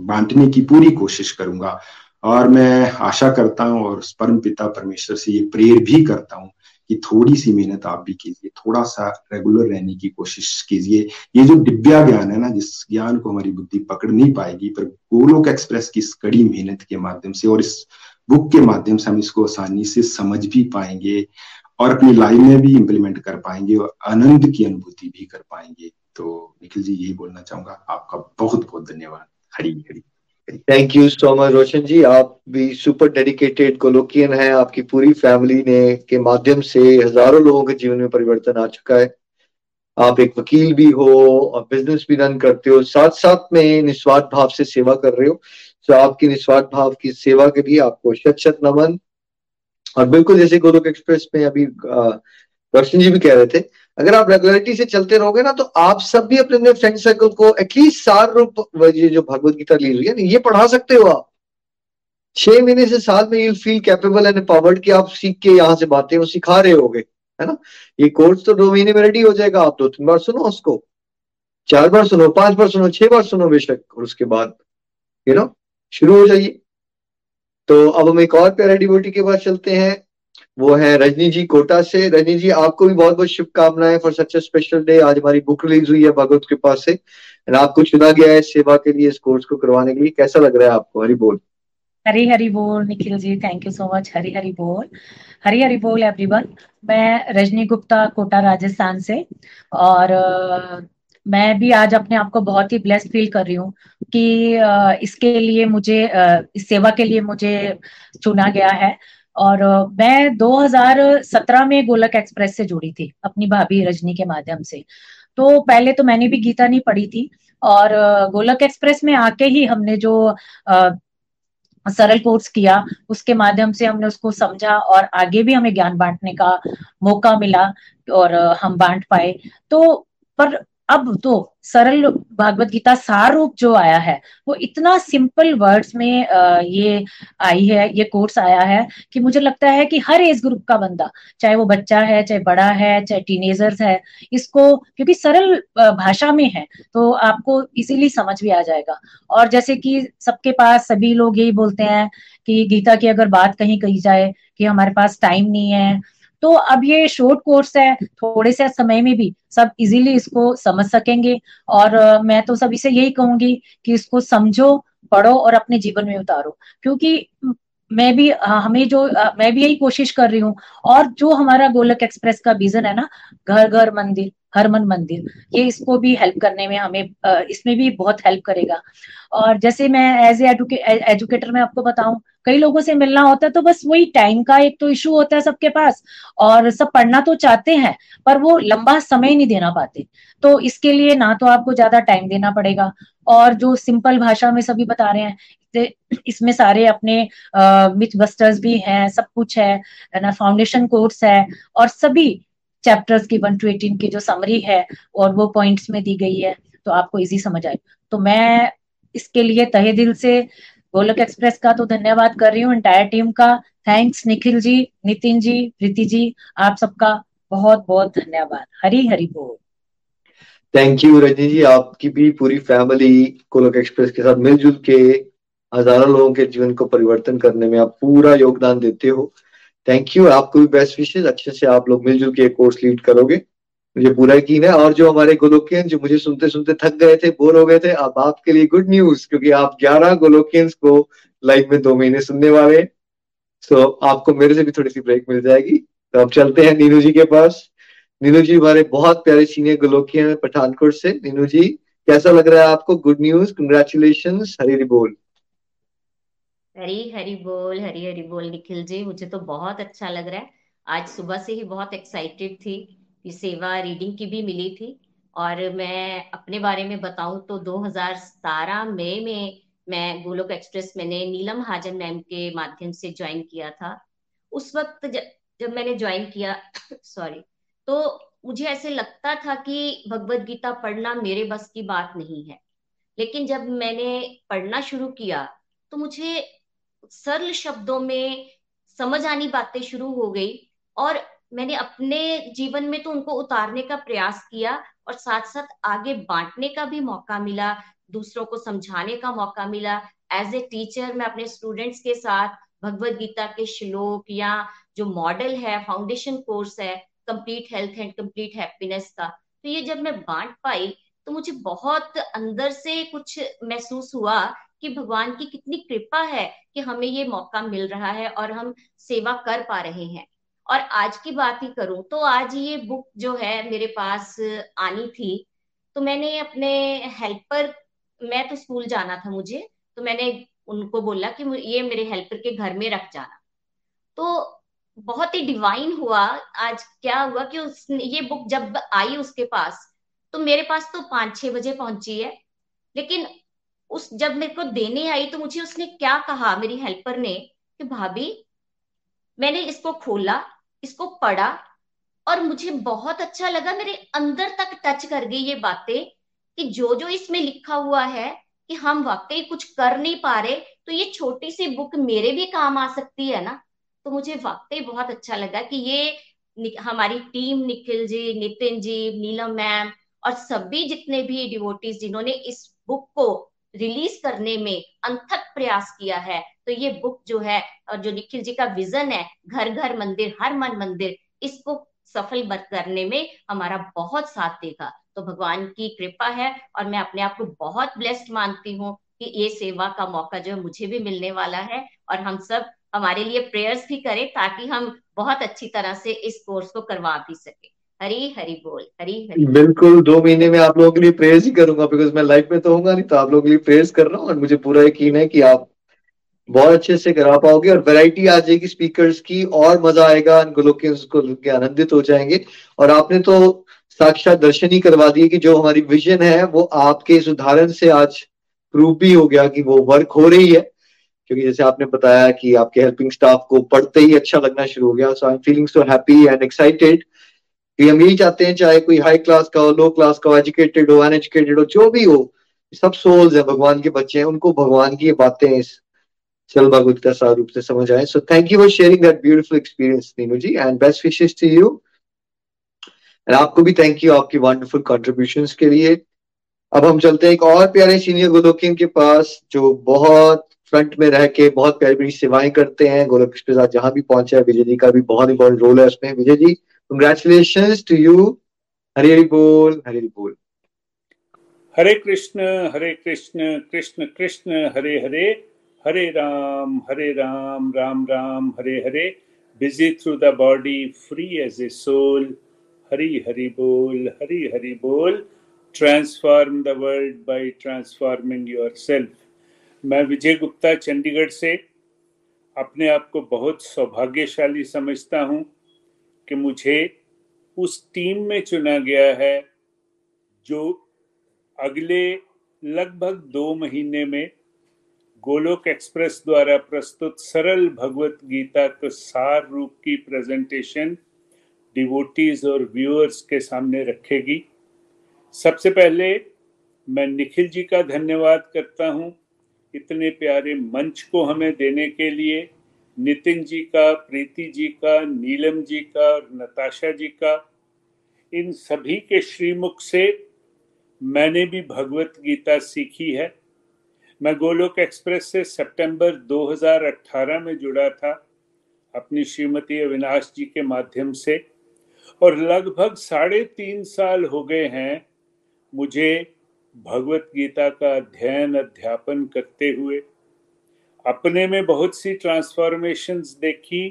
बांटने की पूरी कोशिश करूँगा। और मैं आशा करता हूँ और परम पिता परमेश्वर से ये प्रेर भी करता हूँ कि थोड़ी सी मेहनत आप भी कीजिए थोड़ा सा रेगुलर रहने की कोशिश कीजिए। ये जो दिव्या ज्ञान है ना, जिस ज्ञान को हमारी बुद्धि पकड़ नहीं पाएगी, पर गोलोक एक्सप्रेस की इस कड़ी मेहनत के माध्यम से और इस बुक के माध्यम से हम इसको आसानी से समझ भी पाएँगे और अपनी लाइफ में भी इम्प्लीमेंट कर पाएँगे और आनंद की अनुभूति भी कर पाएँगे। तो निखिल जी, यही बोलना चाहूँगा। आपका बहुत बहुत धन्यवाद। Hari Hari thank you so much Roshan ji आप भी सुपर डेडिकेटेड गोलोकियन हैं. आपकी पूरी फैमिली ने के माध्यम से हज़ारों लोगों के जीवन में परिवर्तन आ चुका है। आप एक वकील भी हो और बिज़नेस भी रन करते हो साथ साथ में निस्वार्थ भाव से सेवा कर रहे हो। तो आपकी निस्वार्थ भाव की सेवा के लिए आपको शत शत नमन। और बिल्कुल जैसे गोलोक एक्सप्रेस में अभी रोशन जी भी कह रहे थे, अगर आप रेगुलरिटी से चलते रहोगे ना तो आप सब भी अपने अपने फ्रेंड सर्कल को एटलीस्ट सार रूप ये जो भगवत गीता ली हुई है ना, ये पढ़ा सकते हो आप। छह महीने से साल में you feel capable and powered कि आप सीख के यहाँ से बातें सिखा रहे होगे, है ना? ये कोर्स तो दो महीने में रेडी हो जाएगा, आप दो तीन बार सुनो उसको, चार बार सुनो, पाँच बार सुनो, छह बार सुनो बेशक, और उसके बाद यू नो शुरू हो जाइए। तो अब हम एक और डिवोटी के बाद चलते हैं। वो है रजनी जी कोटा से। रजनी जी, आपको भी बहुत बहुत शुभकामनाएँ for such a special day आज हमारी बुक रिलीज़ हुई है भगवत के पास से आपको चुना गया है सेवा के लिए इस कोर्स को करवाने के लिए। कैसा लग रहा है आपको? हरी बोल। हरी हरी बोल Nikhil ji thank you so much Hari Hari बोल। हरी हरी बोल एवरीवन मैं रजनी गुप्ता, कोटा, राजस्थान से। और मैं भी आज अपने आप को बहुत ही ब्लेस्ड फील कर रही हूँ कि इसके लिए मुझे इस सेवा के लिए मुझे चुना गया है। और मैं 2017 में गोलक एक्सप्रेस से जुड़ी थी अपनी भाभी रजनी के माध्यम से। तो पहले तो मैंने भी गीता नहीं पढ़ी थी और गोलक एक्सप्रेस में आके ही हमने जो आ, सरल कोर्स किया उसके माध्यम से हमने उसको समझा और आगे भी हमें ज्ञान बांटने का मौका मिला और हम बांट पाए। तो पर अब तो सरल भागवत गीता सार रूप जो आया है, वो इतना सिंपल वर्ड्स में ये आई है, ये कोर्स आया है कि मुझे लगता है कि हर एज ग्रुप का बंदा, चाहे वो बच्चा है, चाहे बड़ा है, चाहे टीनेजर्स है, इसको, क्योंकि सरल भाषा में है तो आपको इसीलिए समझ भी आ जाएगा। और जैसे कि सबके पास, सभी लोग यही बोलते हैं कि गीता की अगर बात कहीं कही जाए कि हमारे पास टाइम नहीं है तो अब ये शॉर्ट कोर्स है, थोड़े से समय में भी सब इजीली इसको समझ सकेंगे। और मैं तो सभी से यही कहूँगी कि इसको समझो, पढ़ो और अपने जीवन में उतारो। क्योंकि मैं भी हमें जो मैं भी यही कोशिश कर रही हूँ। और जो हमारा गोलक एक्सप्रेस का विजन है ना घर घर मंदिर हर मन मंदिर, ये इसको भी हेल्प करने में हमें इसमें भी बहुत हेल्प करेगा। और जैसे मैं एज एजुकेटर में आपको बताऊँ, कई लोगों से मिलना होता है तो बस वही टाइम का एक तो इशू होता है सबके पास, और सब पढ़ना तो चाहते हैं, पर वो लंबा समय नहीं देना पाते। तो इसके लिए ना तो आपको ज़्यादा टाइम देना पड़ेगा, और जो सिंपल भाषा में सभी बता रहे हैं इसमें सारे अपने मिथ बस्टर्स भी हैं, सब कुछ है ना? फाउंडेशन कोर्स है, और सभी चैप्टर्स की वन टू एटीन की जो समरी है, और वो पॉइंट्स में दी गई है तो आपको इजी समझ आए। तो मैं इसके लिए तहे दिल से गोलक एक्सप्रेस का तो धन्यवाद कर रही हूँ एंटायर टीम का। थैंक्स निखिल जी नितिन जी प्रीति जी, आप सबका बहुत बहुत धन्यवाद। हरी हरी बोल। थैंक यू रजनी जी, आपकी भी पूरी फैमिली गोलक एक्सप्रेस के साथ मिलजुल के हज़ारों लोगों के जीवन को परिवर्तन करने में आप पूरा योगदान देते हो। थैंक यू आपको भी बेस्ट विशेष अच्छे से आप लोग मिलजुल के कोर्स लीड करोगे। मुझे पूरा यकीन है। और जो हमारे गोलोकियन जो मुझे सुनते सुनते थक गए थे बोर हो गए थे अब आपके लिए गुड न्यूज़ क्योंकि आप 11 गोलोकियंस को लाइव में दो महीने सुनने वाले सो so, आपको मेरे से भी थोड़ी सी ब्रेक मिल जाएगी। तो अब चलते हैं नीनू जी के पास। नीनू जी हमारे बहुत प्यारे सीनियर गोलोकियन पठानकोट से। नीनू जी कैसा लग रहा है आपको? गुड न्यूज़ कंग्रेचुलेशन हरी बोल। हरी हरी बोल, हरी हरी बोल निखिल जी, मुझे तो बहुत अच्छा लग रहा है। आज सुबह से ही बहुत एक्साइटेड थी कि सेवा रीडिंग की भी मिली थी। और मैं अपने बारे में बताऊँ तो 2017 मई में मैं गोलोक एक्सप्रेस मैंने नीलम हाजन मैम के माध्यम से ज्वाइन किया था। उस वक्त जब मैंने ज्वाइन किया सॉरी तो मुझे ऐसे लगता था कि भगवत गीता पढ़ना मेरे बस की बात नहीं है। लेकिन जब मैंने पढ़ना शुरू किया तो मुझे सरल शब्दों में समझ आनी बातें शुरू हो गई और मैंने अपने जीवन में तो उनको उतारने का प्रयास किया और साथ साथ आगे बांटने का भी मौका मिला, दूसरों को समझाने का मौका मिला। एज ए टीचर मैं अपने स्टूडेंट्स के साथ भगवत गीता के श्लोक या जो मॉडल है फाउंडेशन कोर्स है complete health and complete happiness का तो ये जब मैं बांट पाई तो मुझे बहुत अंदर से कुछ महसूस हुआ कि भगवान की कितनी कृपा है कि हमें ये मौका मिल रहा है और हम सेवा कर पा रहे हैं। और आज की बात ही करूँ तो आज ये बुक जो है मेरे पास आनी थी तो मैंने अपने हेल्पर मैं तो स्कूल जाना था मुझे तो मैंने उनको बोला कि ये मेरे हेल्पर के घर में रख जाना। तो बहुत ही डिवाइन हुआ, आज क्या हुआ कि उस ये बुक जब आई उसके पास तो मेरे पास तो पाँच छह बजे पहुँची है, लेकिन उस, जब मेरे को देने आई तो मुझे उसने क्या कहा मेरी हेल्पर ने कि, भाभी, मैंने इसको खोला, इसको पढ़ा और मुझे बहुत अच्छा लगा, मेरे अंदर तक टच कर गई ये बातें कि जो जो इसमें लिखा हुआ है कि हम वाकई कुछ कर नहीं पा रहे तो ये छोटी सी बुक मेरे भी काम आ सकती है ना? तो मुझे वाकई बहुत अच्छा लगा कि ये हमारी टीम निखिल जी, नितिन जी, नीलम मैम और सभी जितने भी डिवोटीज जिन्होंने इस बुक को रिलीज़ करने में अंथक प्रयास किया है। तो ये बुक जो है, और जो निखिल जी का विजन है घर घर मंदिर, हर मन मंदिर, इसको सफल करने में हमारा बहुत साथ देगा। तो भगवान की कृपा है, और मैं अपने आप को बहुत ब्लेस्ड मानती हूँ कि ये सेवा का मौका जो है मुझे भी मिलने वाला है, और हम सब हमारे लिए प्रेयर्स भी करें ताकि हम बहुत अच्छी तरह से इस कोर्स को करवा भी सके। हरी हरी बोल, हरी हरी बिल्कुल, दो महीने में आप लोगों के लिए प्रेयर्स ही करूँगा बिकॉज़ मैं लाइफ में तो होगा नहीं तो आप लोगों के लिए प्रेयर्स कर रहा हूँ, और मुझे पूरा यकीन है कि आप बहुत अच्छे से करा पाओगे, और वैरायटी आ जाएगी स्पीकर्स की, और मज़ा आएगा के आनंदित हो जाएँगे। और आपने तो साक्षात दर्शन ही करवा दिए कि जो हमारी विजन है, वो आपके इस उदाहरण से आज प्रूव भी हो गया कि वो वर्क हो रही है। क्योंकि जैसे आपने बताया कि आपके हेल्पिंग स्टाफ को पढ़ते ही अच्छा लगना शुरू हो गया so I am feeling so happy and excited कि हम यही चाहते हैं, चाहे कोई हाई क्लास का हो लो क्लास का हो एजुकेटेड हो अनएजुकेटेड हो, जो भी हो, सब सोल्स है, भगवान के बच्चे हैं, उनको भगवान की बातें इस चल भगवत का सार रूप से समझ आए। So thank you for sharing that beautiful experience Neenu ji and best wishes to you and आपको भी थैंक यू आपकी वंडरफुल कॉन्ट्रीब्यूशन के लिए। अब हम चलते हैं एक और प्यारे सीनियर गोलोकियन के पास, जो बहुत फ्रंट में रह के बहुत प्यारी प्यारी सेवाएँ करते हैं। गोलोक एक्सप्रेस आज जहाँ भी पहुँचे विजय जी का भी बहुत इंपॉर्टेंट रोल है उसमें। Vijay ji Congratulations to you. Hare Hari Bol, Hare Hari Bol. Hare Krishna, Hare Krishna, Krishna Krishna, Hare Hare, Hare Ram, Hare Ram, Ram Ram, Hare Hare. Busy through the body, free as a soul. Hari Hari Bol, Hari Hari Bol. Transform the world by transforming yourself. मैं विजय गुप्ता चंडीगढ़ से अपने आप को बहुत सौभाग्यशाली समझता हूँ कि मुझे उस टीम में चुना गया है जो अगले लगभग दो महीने में गोलोक एक्सप्रेस द्वारा प्रस्तुत सरल भगवत गीता के सार रूप की प्रेजेंटेशन डिवोटीज और व्यूअर्स के सामने रखेगी। सबसे पहले मैं निखिल जी का धन्यवाद करता हूँ इतने प्यारे मंच को हमें देने के लिए। नितिन जी का, प्रीति जी का, नीलम जी का और नताशा जी का, इन सभी के श्रीमुख से मैंने भी भगवत गीता सीखी है। मैं गोलोक एक्सप्रेस से सितंबर 2018 में जुड़ा था अपनी श्रीमती अविनाश जी के माध्यम से और लगभग साढ़े तीन साल हो गए हैं मुझे भगवत गीता का अध्ययन, अध्यापन करते हुए। अपने में बहुत सी ट्रांसफॉर्मेशंस देखी,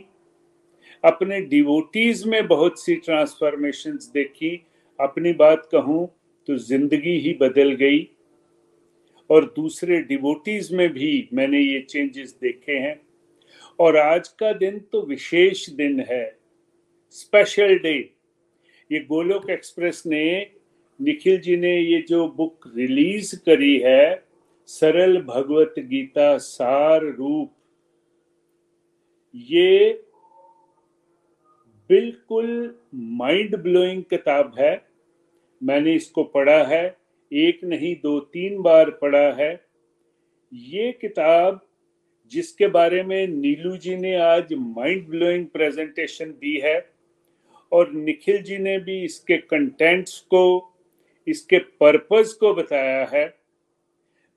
अपने डिवोटीज में बहुत सी ट्रांसफॉर्मेशंस देखी, अपनी बात कहूँ तो ज़िंदगी ही बदल गई। और दूसरे डिवोटीज में भी मैंने ये चेंजेस देखे हैं। और आज का दिन तो विशेष दिन है स्पेशल डे ये गोलोक एक्सप्रेस ने निखिल जी ने ये जो बुक रिलीज़ करी है सरल भगवत गीता सार रूप। ये बिल्कुल माइंड ब्लोइंग किताब है। मैंने इसको पढ़ा है, एक नहीं, दो, तीन बार पढ़ा है। ये किताब जिसके बारे में नीलू जी ने आज माइंड ब्लोइंग प्रेजेंटेशन दी है और निखिल जी ने भी इसके कंटेंट्स को, इसके पर्पस को बताया है।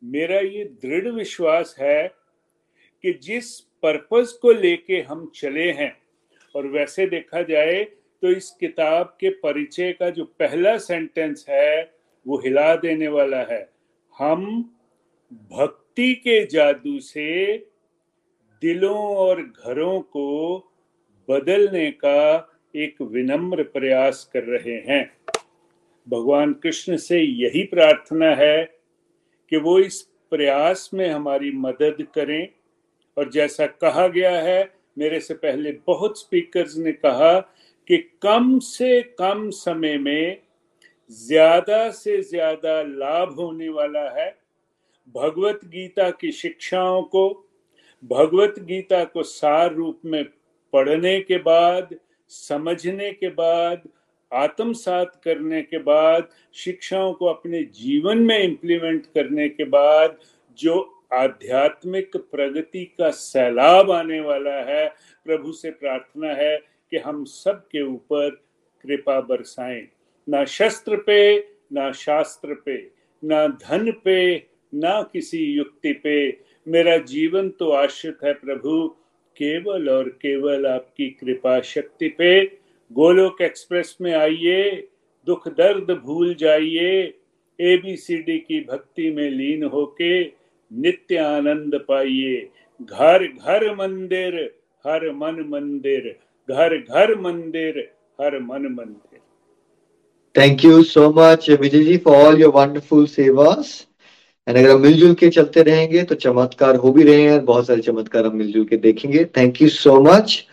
मेरा ये दृढ़ विश्वास है कि जिस पर्पस को लेके हम चले हैं, और वैसे देखा जाए तो इस किताब के परिचय का जो पहला सेंटेंस है, वो हिला देने वाला है। हम भक्ति के जादू से दिलों और घरों को बदलने का एक विनम्र प्रयास कर रहे हैं। भगवान कृष्ण से यही प्रार्थना है कि वो इस प्रयास में हमारी मदद करें। और जैसा कहा गया है, मेरे से पहले बहुत स्पीकर्स ने कहा कि कम से कम समय में ज़्यादा से ज़्यादा लाभ होने वाला है भगवत गीता की शिक्षाओं को। भगवत गीता को सार रूप में पढ़ने के बाद, समझने के बाद आत्मसात करने के बाद, शिक्षाओं को अपने जीवन में इंप्लीमेंट करने के बाद, जो आध्यात्मिक प्रगति का सैलाब आने वाला है, प्रभु से प्रार्थना है कि हम सब के ऊपर कृपा बरसाएँ। ना शस्त्र पे, ना शास्त्र पे, ना धन पे, ना किसी युक्ति पे। मेरा जीवन तो आश्रित है प्रभु, केवल और केवल आपकी कृपा शक्ति पे। गोलोक एक्सप्रेस में आइए, दुख दर्द भूल जाइए एबीसीडी की भक्ति में लीन होके नित्य आनंद पाइए। घर घर मंदिर, हर मन मंदिर, घर घर मंदिर, हर मन मंदिर। Thank you so much Vijay ji for all your wonderful सेवास and अगर हम मिलजुल के चलते रहेंगे तो चमत्कार हो भी रहे हैं, बहुत सारे चमत्कार हम मिलजुल के देखेंगे। थैंक यू सो मच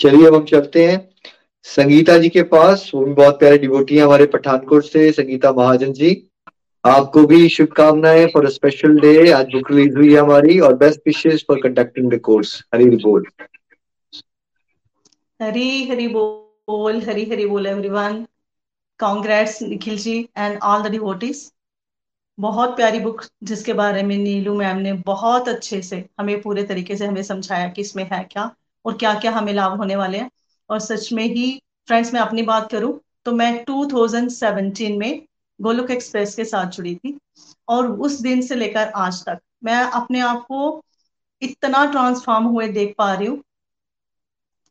चलिए अब हम चलते हैं। संगीता जी के पास, वो भी बहुत प्यारे डिवोटी हैं हमारे पठानकोट से, संगीता महाजन जी। आपको भी शुभकामनाएँ फॉर अ स्पेशल डे आज बुक रिलीज़ हुई है हमारी और best wishes for conducting the course Hari बोल। हरी हरी बोल, हरी हरी बोल everyone congrats Nikhil ji and all the devotees बहुत प्यारी बुक जिसके बारे में नीलू मैम ने बहुत अच्छे से हमें पूरे तरीके से हमें समझाया कि इसमें है क्या और क्या क्या हमें लाभ होने वाले हैं। और सच में ही फ्रेंड्स मैं अपनी बात करूँ तो मैं 2017 में गोलोक एक्सप्रेस के साथ जुड़ी थी और उस दिन से लेकर आज तक मैं अपने आप को इतना ट्रांसफॉर्म हुए देख पा रही हूँ,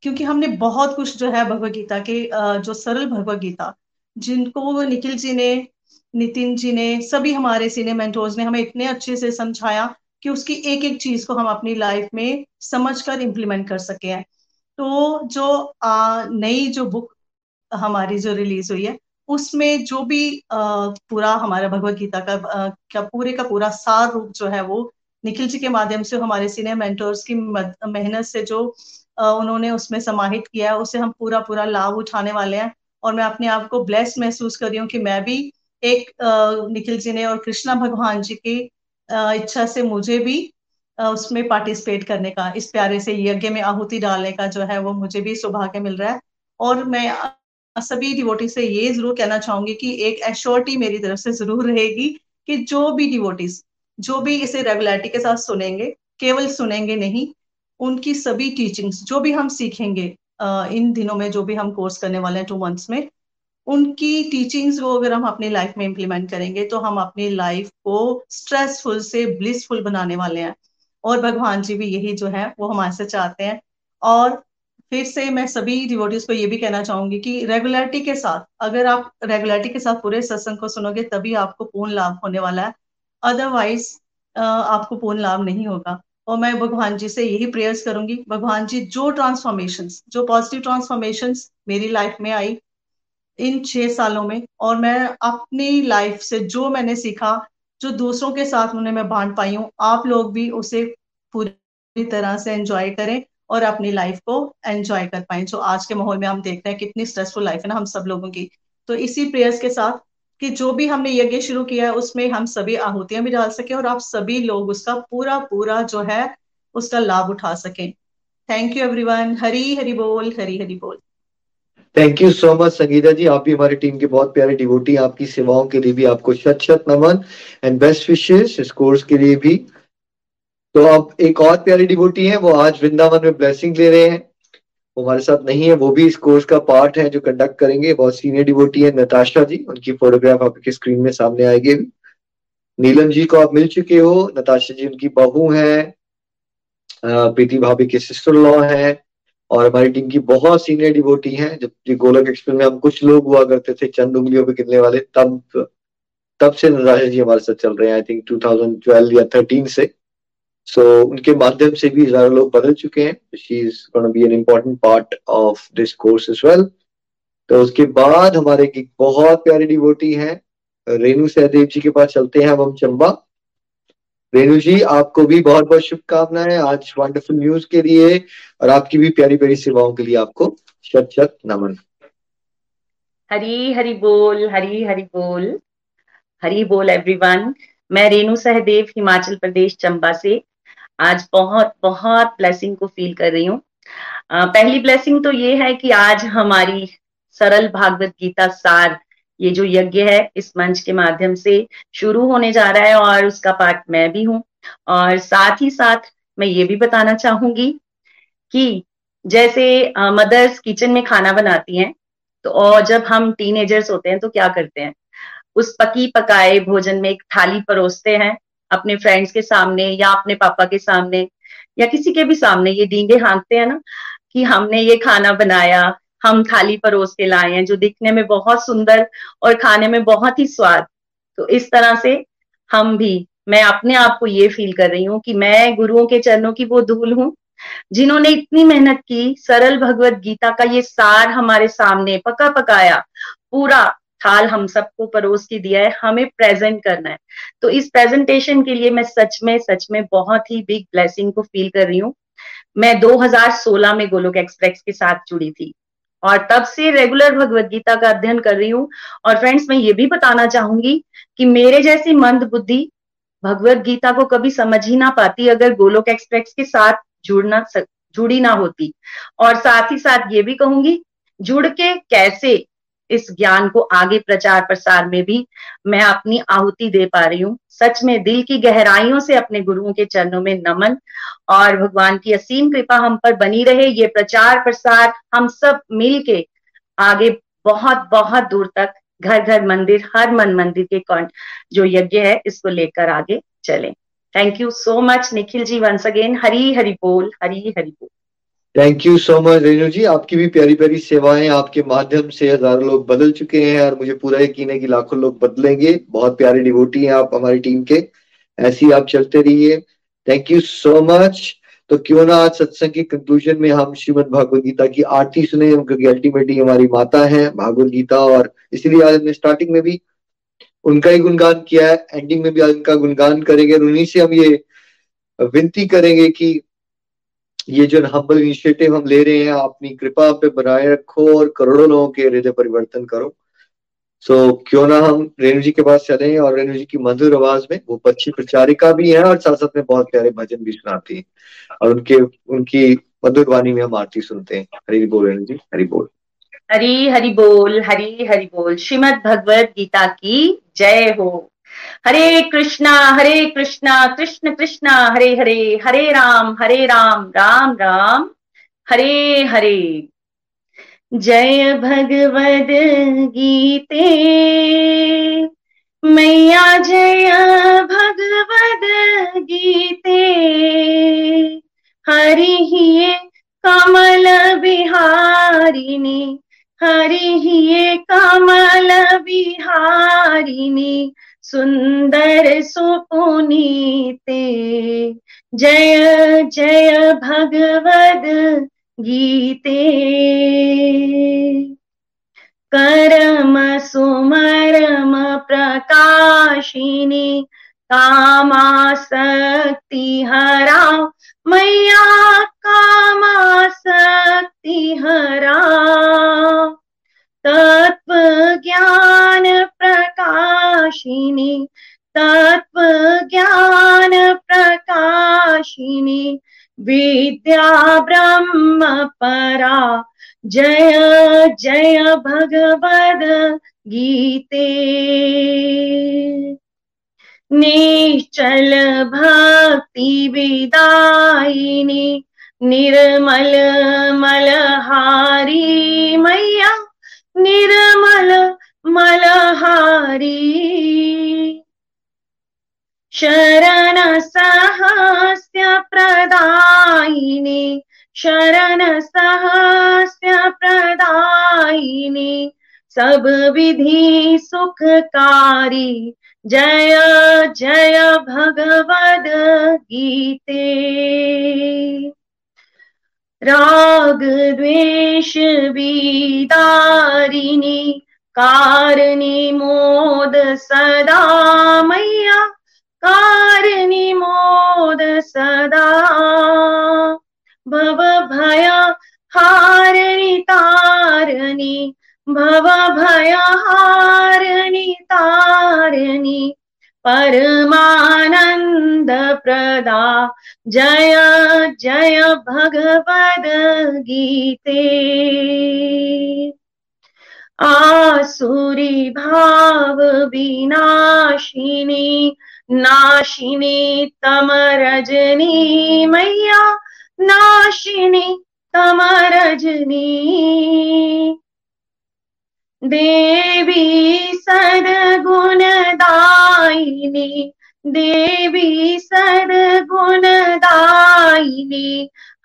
क्योंकि हमने बहुत कुछ जो है भगवत गीता के जो सरल भगवत गीता, जिनको निखिल जी ने, नितिन जी ने, सभी हमारे सीनियर मेंटोर्स ने हमें इतने अच्छे से समझाया कि उसकी एक एक चीज़ को हम अपनी लाइफ में समझकर इम्प्लीमेंट कर सके हैं। तो जो नई जो बुक हमारी जो रिलीज़ हुई है, उसमें जो भी पूरा हमारा भगवत गीता का क्या पूरे का पूरा सार रूप जो है वो निखिल जी के माध्यम से, हमारे सीनियर मेंटर्स की मेहनत से जो उन्होंने उसमें समाहित किया है, उसे हम पूरा पूरा लाभ उठाने वाले हैं। और मैं अपने आप को ब्लेस महसूस कर रही हूँ कि मैं भी एक निखिल जी ने और कृष्णा भगवान जी की इच्छा से मुझे भी उसमें पार्टिसिपेट करने का, इस प्यारे से यज्ञ में आहुति डालने का जो है, वो मुझे भी सौभाग्य मिल रहा है। और मैं सभी डिवोटी से ये ज़रूर कहना चाहूँगी कि एक एश्योरिटी मेरी तरफ़ से ज़रूर रहेगी कि जो भी डिवोटीज जो भी इसे रेगुलरिटी के साथ सुनेंगे, केवल सुनेंगे नहीं, उनकी सभी टीचिंग्स जो भी हम सीखेंगे इन दिनों में जो भी हम कोर्स करने वाले हैं टू मंथ्स में, उनकी टीचिंग्स वो अगर हम अपनी लाइफ में इम्प्लीमेंट करेंगे तो हम अपनी लाइफ को स्ट्रेसफुल से ब्लिसफुल बनाने वाले हैं। और भगवान जी भी यही जो है, वो हमारे से चाहते हैं। और फिर से मैं सभी डिवोटीज को ये भी कहना चाहूँगी कि रेगुलरिटी के साथ, अगर आप रेगुलरिटी के साथ पूरे सत्संग को सुनोगे, तभी आपको पूर्ण लाभ होने वाला है। अदरवाइज़ आपको पूर्ण लाभ नहीं होगा। और मैं भगवान जी से यही प्रेयर्स करूँगी। भगवान जी, जो ट्रांसफॉर्मेशन जो पॉजिटिव ट्रांसफॉर्मेशन मेरी लाइफ में आई इन छह सालों में, और मैं अपनी लाइफ से जो मैंने सीखा जो दूसरों के साथ उन्हें मैं बांट पाई हूँ, आप लोग भी उसे पूरी तरह से एंजॉय करें और अपनी लाइफ को एंजॉय कर पाए। जो आज के माहौल में हम देख रहे हैं, कितनी स्ट्रेसफुल लाइफ है ना हम सब लोगों की। तो इसी प्रेयर्स के साथ कि जो भी हमने यज्ञ शुरू किया है, उसमें हम सभी आहुतियाँ भी डाल सके और आप सभी लोग उसका पूरा पूरा जो है, उसका लाभ उठा सकें। Thank you everyone Hari Hari बोल हरी हरी बोल। Thank you so much Sangeeta ji आप भी हमारी टीम के बहुत प्यारे डिवोटी आपकी सेवाओं के लिए भी आपको शत शत नमन एंड बेस्ट विशेष इस कोर्स के लिए भी। तो आप एक और प्यारी डिवोटी है, वो आज वृंदावन में ब्लेसिंग ले रहे हैं। वो हमारे साथ नहीं है, वो भी इस कोर्स का पार्ट है जो कंडक्ट करेंगे। बहुत सीनियर डिवोटी है नताशा जी, उनकी फोटोग्राफ आपके स्क्रीन में सामने आएगी। नीलम जी को आप मिल चुके हो, नताशा जी उनकी बहू है प्रीति भाभी के सिस्टर लॉ है। और हमारी टीम की बहुत सीनियर डिवोटी हैं जब गोलक एक्सप्रेस में हम कुछ लोग हुआ करते थे चंद उंगलियों पे गिरने वाले तब तब से नताशा जी हमारे साथ चल रहे हैं आई थिंक 2012 या 13 से। सो so, उनके माध्यम से भी ज़्यादा लोग बदल चुके हैं she is be an important part of this course as well तो उसके बाद हमारे एक बहुत प्यारी डिवोटी हैं रेणु सहदेव जी के पास चलते हैं अब हम चंबा। रेणु जी, आपको भी बहुत बहुत शुभकामनाएँ आज वंडरफुल न्यूज़ के लिए और आपकी भी प्यारी प्यारी सेवाओं के लिए आपको शत शत नमन। हरी हरी बोल, हरी हरी बोल हरी बोल एवरीवन मैं रेणु सहदेव, हिमाचल प्रदेश, चंबा से। आज बहुत बहुत ब्लेसिंग को फील कर रही हूँ। पहली ब्लेसिंग तो ये है कि आज हमारी सरल भागवत गीता सार ये जो यज्ञ है, इस मंच के माध्यम से शुरू होने जा रहा है और उसका पार्ट मैं भी हूँ। और साथ ही साथ मैं ये भी बताना चाहूँगी कि जैसे मदर्स किचन में खाना बनाती हैं तो और जब हम टीनेजर्स होते हैं तो क्या करते हैं? उस पकी पकाए भोजन में एक थाली परोसते हैं अपने फ्रेंड्स के सामने या अपने पापा के सामने या किसी के भी सामने। ये डींगे हाँकते हैं ना कि हमने ये खाना बनाया हम थाली परोस के लाए हैं, जो दिखने में बहुत सुंदर और खाने में बहुत ही स्वाद। तो इस तरह से हम भी, मैं अपने आप को ये फील कर रही हूँ कि मैं गुरुओं के चरणों की वो धूल हूँ, जिन्होंने इतनी मेहनत की, सरल भगवत गीता का ये सार हमारे सामने पका पकाया, पूरा थाल हम सबको परोस के दिया है, हमें प्रेजेंट करना है। तो इस प्रेजेंटेशन के लिए मैं सच में सच में बहुत ही बिग ब्लेसिंग को फील कर रही हूँ। मैं 2016 में गोलोक एक्सप्रेस के साथ जुड़ी थी। और तब से रेगुलर भगवत गीता का अध्ययन कर रही हूँ। और फ्रेंड्स मैं ये भी बताना चाहूँगी कि मेरे जैसी मंद बुद्धि भगवत गीता को कभी समझ ही ना पाती अगर गोलोक एक्सप्रेस के साथ जुड़ना जुड़ी ना होती। और साथ ही साथ ये भी कहूँगी, जुड़ के कैसे इस ज्ञान को आगे प्रचार प्रसार में भी मैं अपनी आहुति दे पा रही हूँ। सच में दिल की गहराइयों से अपने गुरुओं के चरणों में नमन और भगवान की असीम कृपा हम पर बनी रहे। ये प्रचार प्रसार हम सब मिल के आगे बहुत बहुत दूर तक घर घर मंदिर, हर मन मंदिर के कौन जो यज्ञ है, इसको लेकर आगे चले। Thank you so much Nikhil ji once again Hari, Hari बोल, हरी, हरि बोल। Thank you so much Renu ji आपकी भी प्यारी प्यारी सेवाएँ आपके माध्यम से हज़ारों लोग बदल चुके हैं और मुझे पूरा यकीन है कि लाखों लोग बदलेंगे। बहुत प्यारे डिवोटी हैं आप हमारी टीम के। ऐसी आप चलते रहिए। थैंक यू सो मच तो क्यों ना आज सत्संग के कंक्लूजन में हम श्रीमद भागवत गीता की आरती सुने। क्योंकि अल्टीमेटली हमारी माता है, भागवत गीता और इसीलिए आज हमने स्टार्टिंग में भी उनका ही गुणगान किया है। एंडिंग में भी आज उनका गुणगान करेंगे और उन्हीं से हम ये विनती करेंगे कि ये जो हम्बल इनिशिएटिव हम ले रहे हैं अपनी कृपा पे बनाए रखो और करोड़ों लोगों के हृदय परिवर्तन करो। सो so, क्यों ना हम रेणु जी के पास चले और रेणु जी की मधुर आवाज़ में वो पक्षी प्रचारिका भी है और साथ साथ में बहुत प्यारे भजन भी सुनाती है। और उनके उनकी मधुर वाणी में हम आरती सुनते हैं। हरी बोल रेणु जी हरी बोल। हरी हरि बोल हरी हरि बोल। श्रीमद भगवत गीता की जय हो। हरे कृष्णा हरे कृष्णा, कृष्ण कृष्णा, हरे हरे हरे राम हरे राम राम राम, हरे हरे। जय भगवद गीते। मैया जय भगवद गीते। हरि कमल बिहारिणी। हरि कमल बिहारिणी। सुंदर सुपुनीते। जय जय भगवद गीते। करम सुमरम प्रकाशिनी कामासक्ति हरा। मैया कामासक्ति हरा। तत्व ज्ञान प्रकाशिनी तत्व ज्ञान प्रकाशिनी, विद्या ब्रह्म परा, जय जय भगवद गीते। निश्चल भक्ति विदायिनी, निर्मल मलहारी मैया निर्मल मलहारी। शरण सहस्य प्रदायिनी, शरण सहस्य प्रदायिनी, सब विधि सुखकारी। जय जय भगवद गीते राग द्वेष विदारिणी, कारिणी मोद सदा मैया, कारिणी मोद सदा। भव भय हारिणी तारिणी, भव भय हारिणी तारिणी परमानंद प्रदा जय जय भगवद गीते आसुरी भाव विनाशिनी, नाशिनी तम रजनी मैया, नाशिनी तम रजनी देवी सद्गुणदायिनी देवी सद्गुणदायिनी,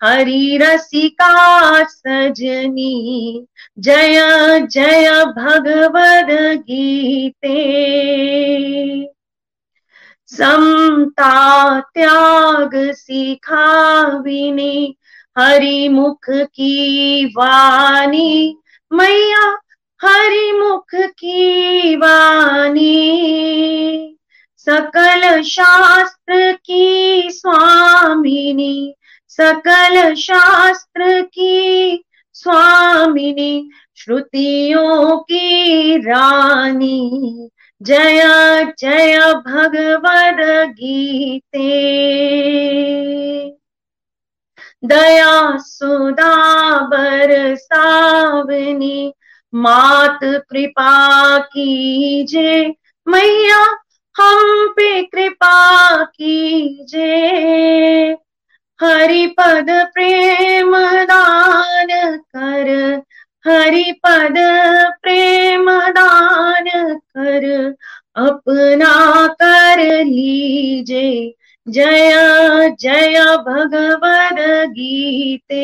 हरि रसिका सजनी, जय जय भगवद गीते। समता त्याग सिखाविनी हरि मुख की वाणी, मैया हरि मुख की वाणी। सकल शास्त्र की स्वामिनी। सकल शास्त्र की स्वामिनी। श्रुतियों की रानी। जय जय भगवद गीते। दया सुदा बरसावनी। मात कृपा कीजे, मैया, हम पे कृपा कीजे। हरि पद प्रेम दान कर हरि पद प्रेम दान कर, अपना कर लीजे। जय जय भगवद गीते।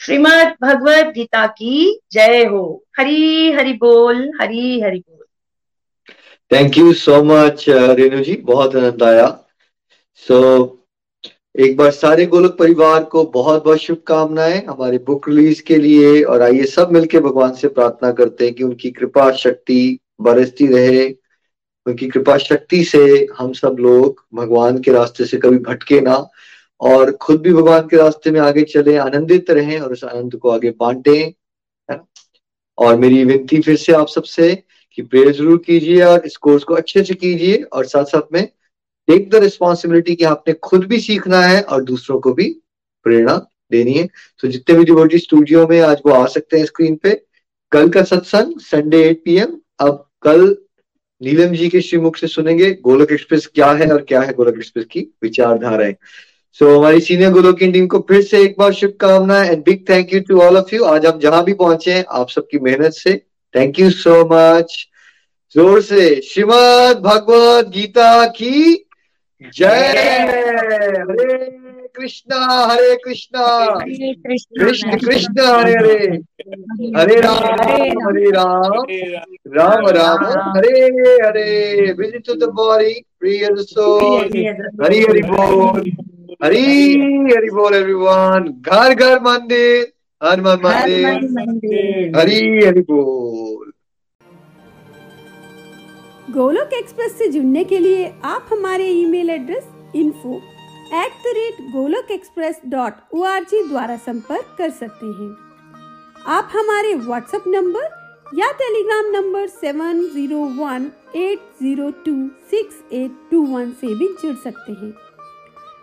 श्रीमद भगवत गीता की जय हो। हरी हरि बोल हरी हरि बोल। Thank you so much Renu ji बहुत आनंद आया। सो so, एक बार सारे गोलक परिवार को बहुत बहुत शुभकामनाएँ हमारे बुक रिलीज़ के लिए और आइए सब मिलके भगवान से प्रार्थना करते हैं कि उनकी कृपा शक्ति बरसती रहे उनकी कृपा शक्ति से हम सब लोग भगवान के रास्ते से कभी भटके ना। और खुद भी भगवान के रास्ते में आगे चले, आनंदित रहें और उस आनंद को आगे बांटे, है ना? और मेरी विनती फिर से आप सबसे कि प्रेयर ज़रूर कीजिए और इस कोर्स को अच्छे से कीजिए और साथ साथ में टेक द रिस्पॉन्सिबिलिटी कि आपने खुद भी सीखना है और दूसरों को भी प्रेरणा देनी है। तो जितने भी डिवोटी स्टूडियो में आज वो आ सकते हैं स्क्रीन पे, कल का सत्संग संडे एट पी अब कल नीलम जी के श्रीमुख से सुनेंगे, गोलक एक्सप्रेस क्या है और क्या है गोलक एक्सप्रेस की विचारधाराएँ। सो so, हमारी सीनियर गुरु की टीम को फिर से एक बार शुभकामनाएँ and big thank you to all of you आज हम जहाँ भी पहुँचे हैं आप सबकी मेहनत से. थैंक यू सो मच ज़ोर से श्रीमद भगवत गीता की जय. Hare Krishna Hare Krishna. Krishna. Krishna Hare Hare. Hare Ram Hare Ram. Ram. Ram. Hare Hare visit to the body प्रिय सोल हरि हरि बोल हरि हरि बोल एवरीवन घर घर मंदिर हनुमान मंदिर। हरि हरि बोल। गोलोक एक्सप्रेस से जुड़ने के लिए आप हमारे email address info at the rate Golok express dot O R G द्वारा संपर्क कर सकते हैं। आप हमारे व्हाट्सएप नंबर या Telegram number seven zero one eight zero two six eight two one से भी जुड़ सकते हैं।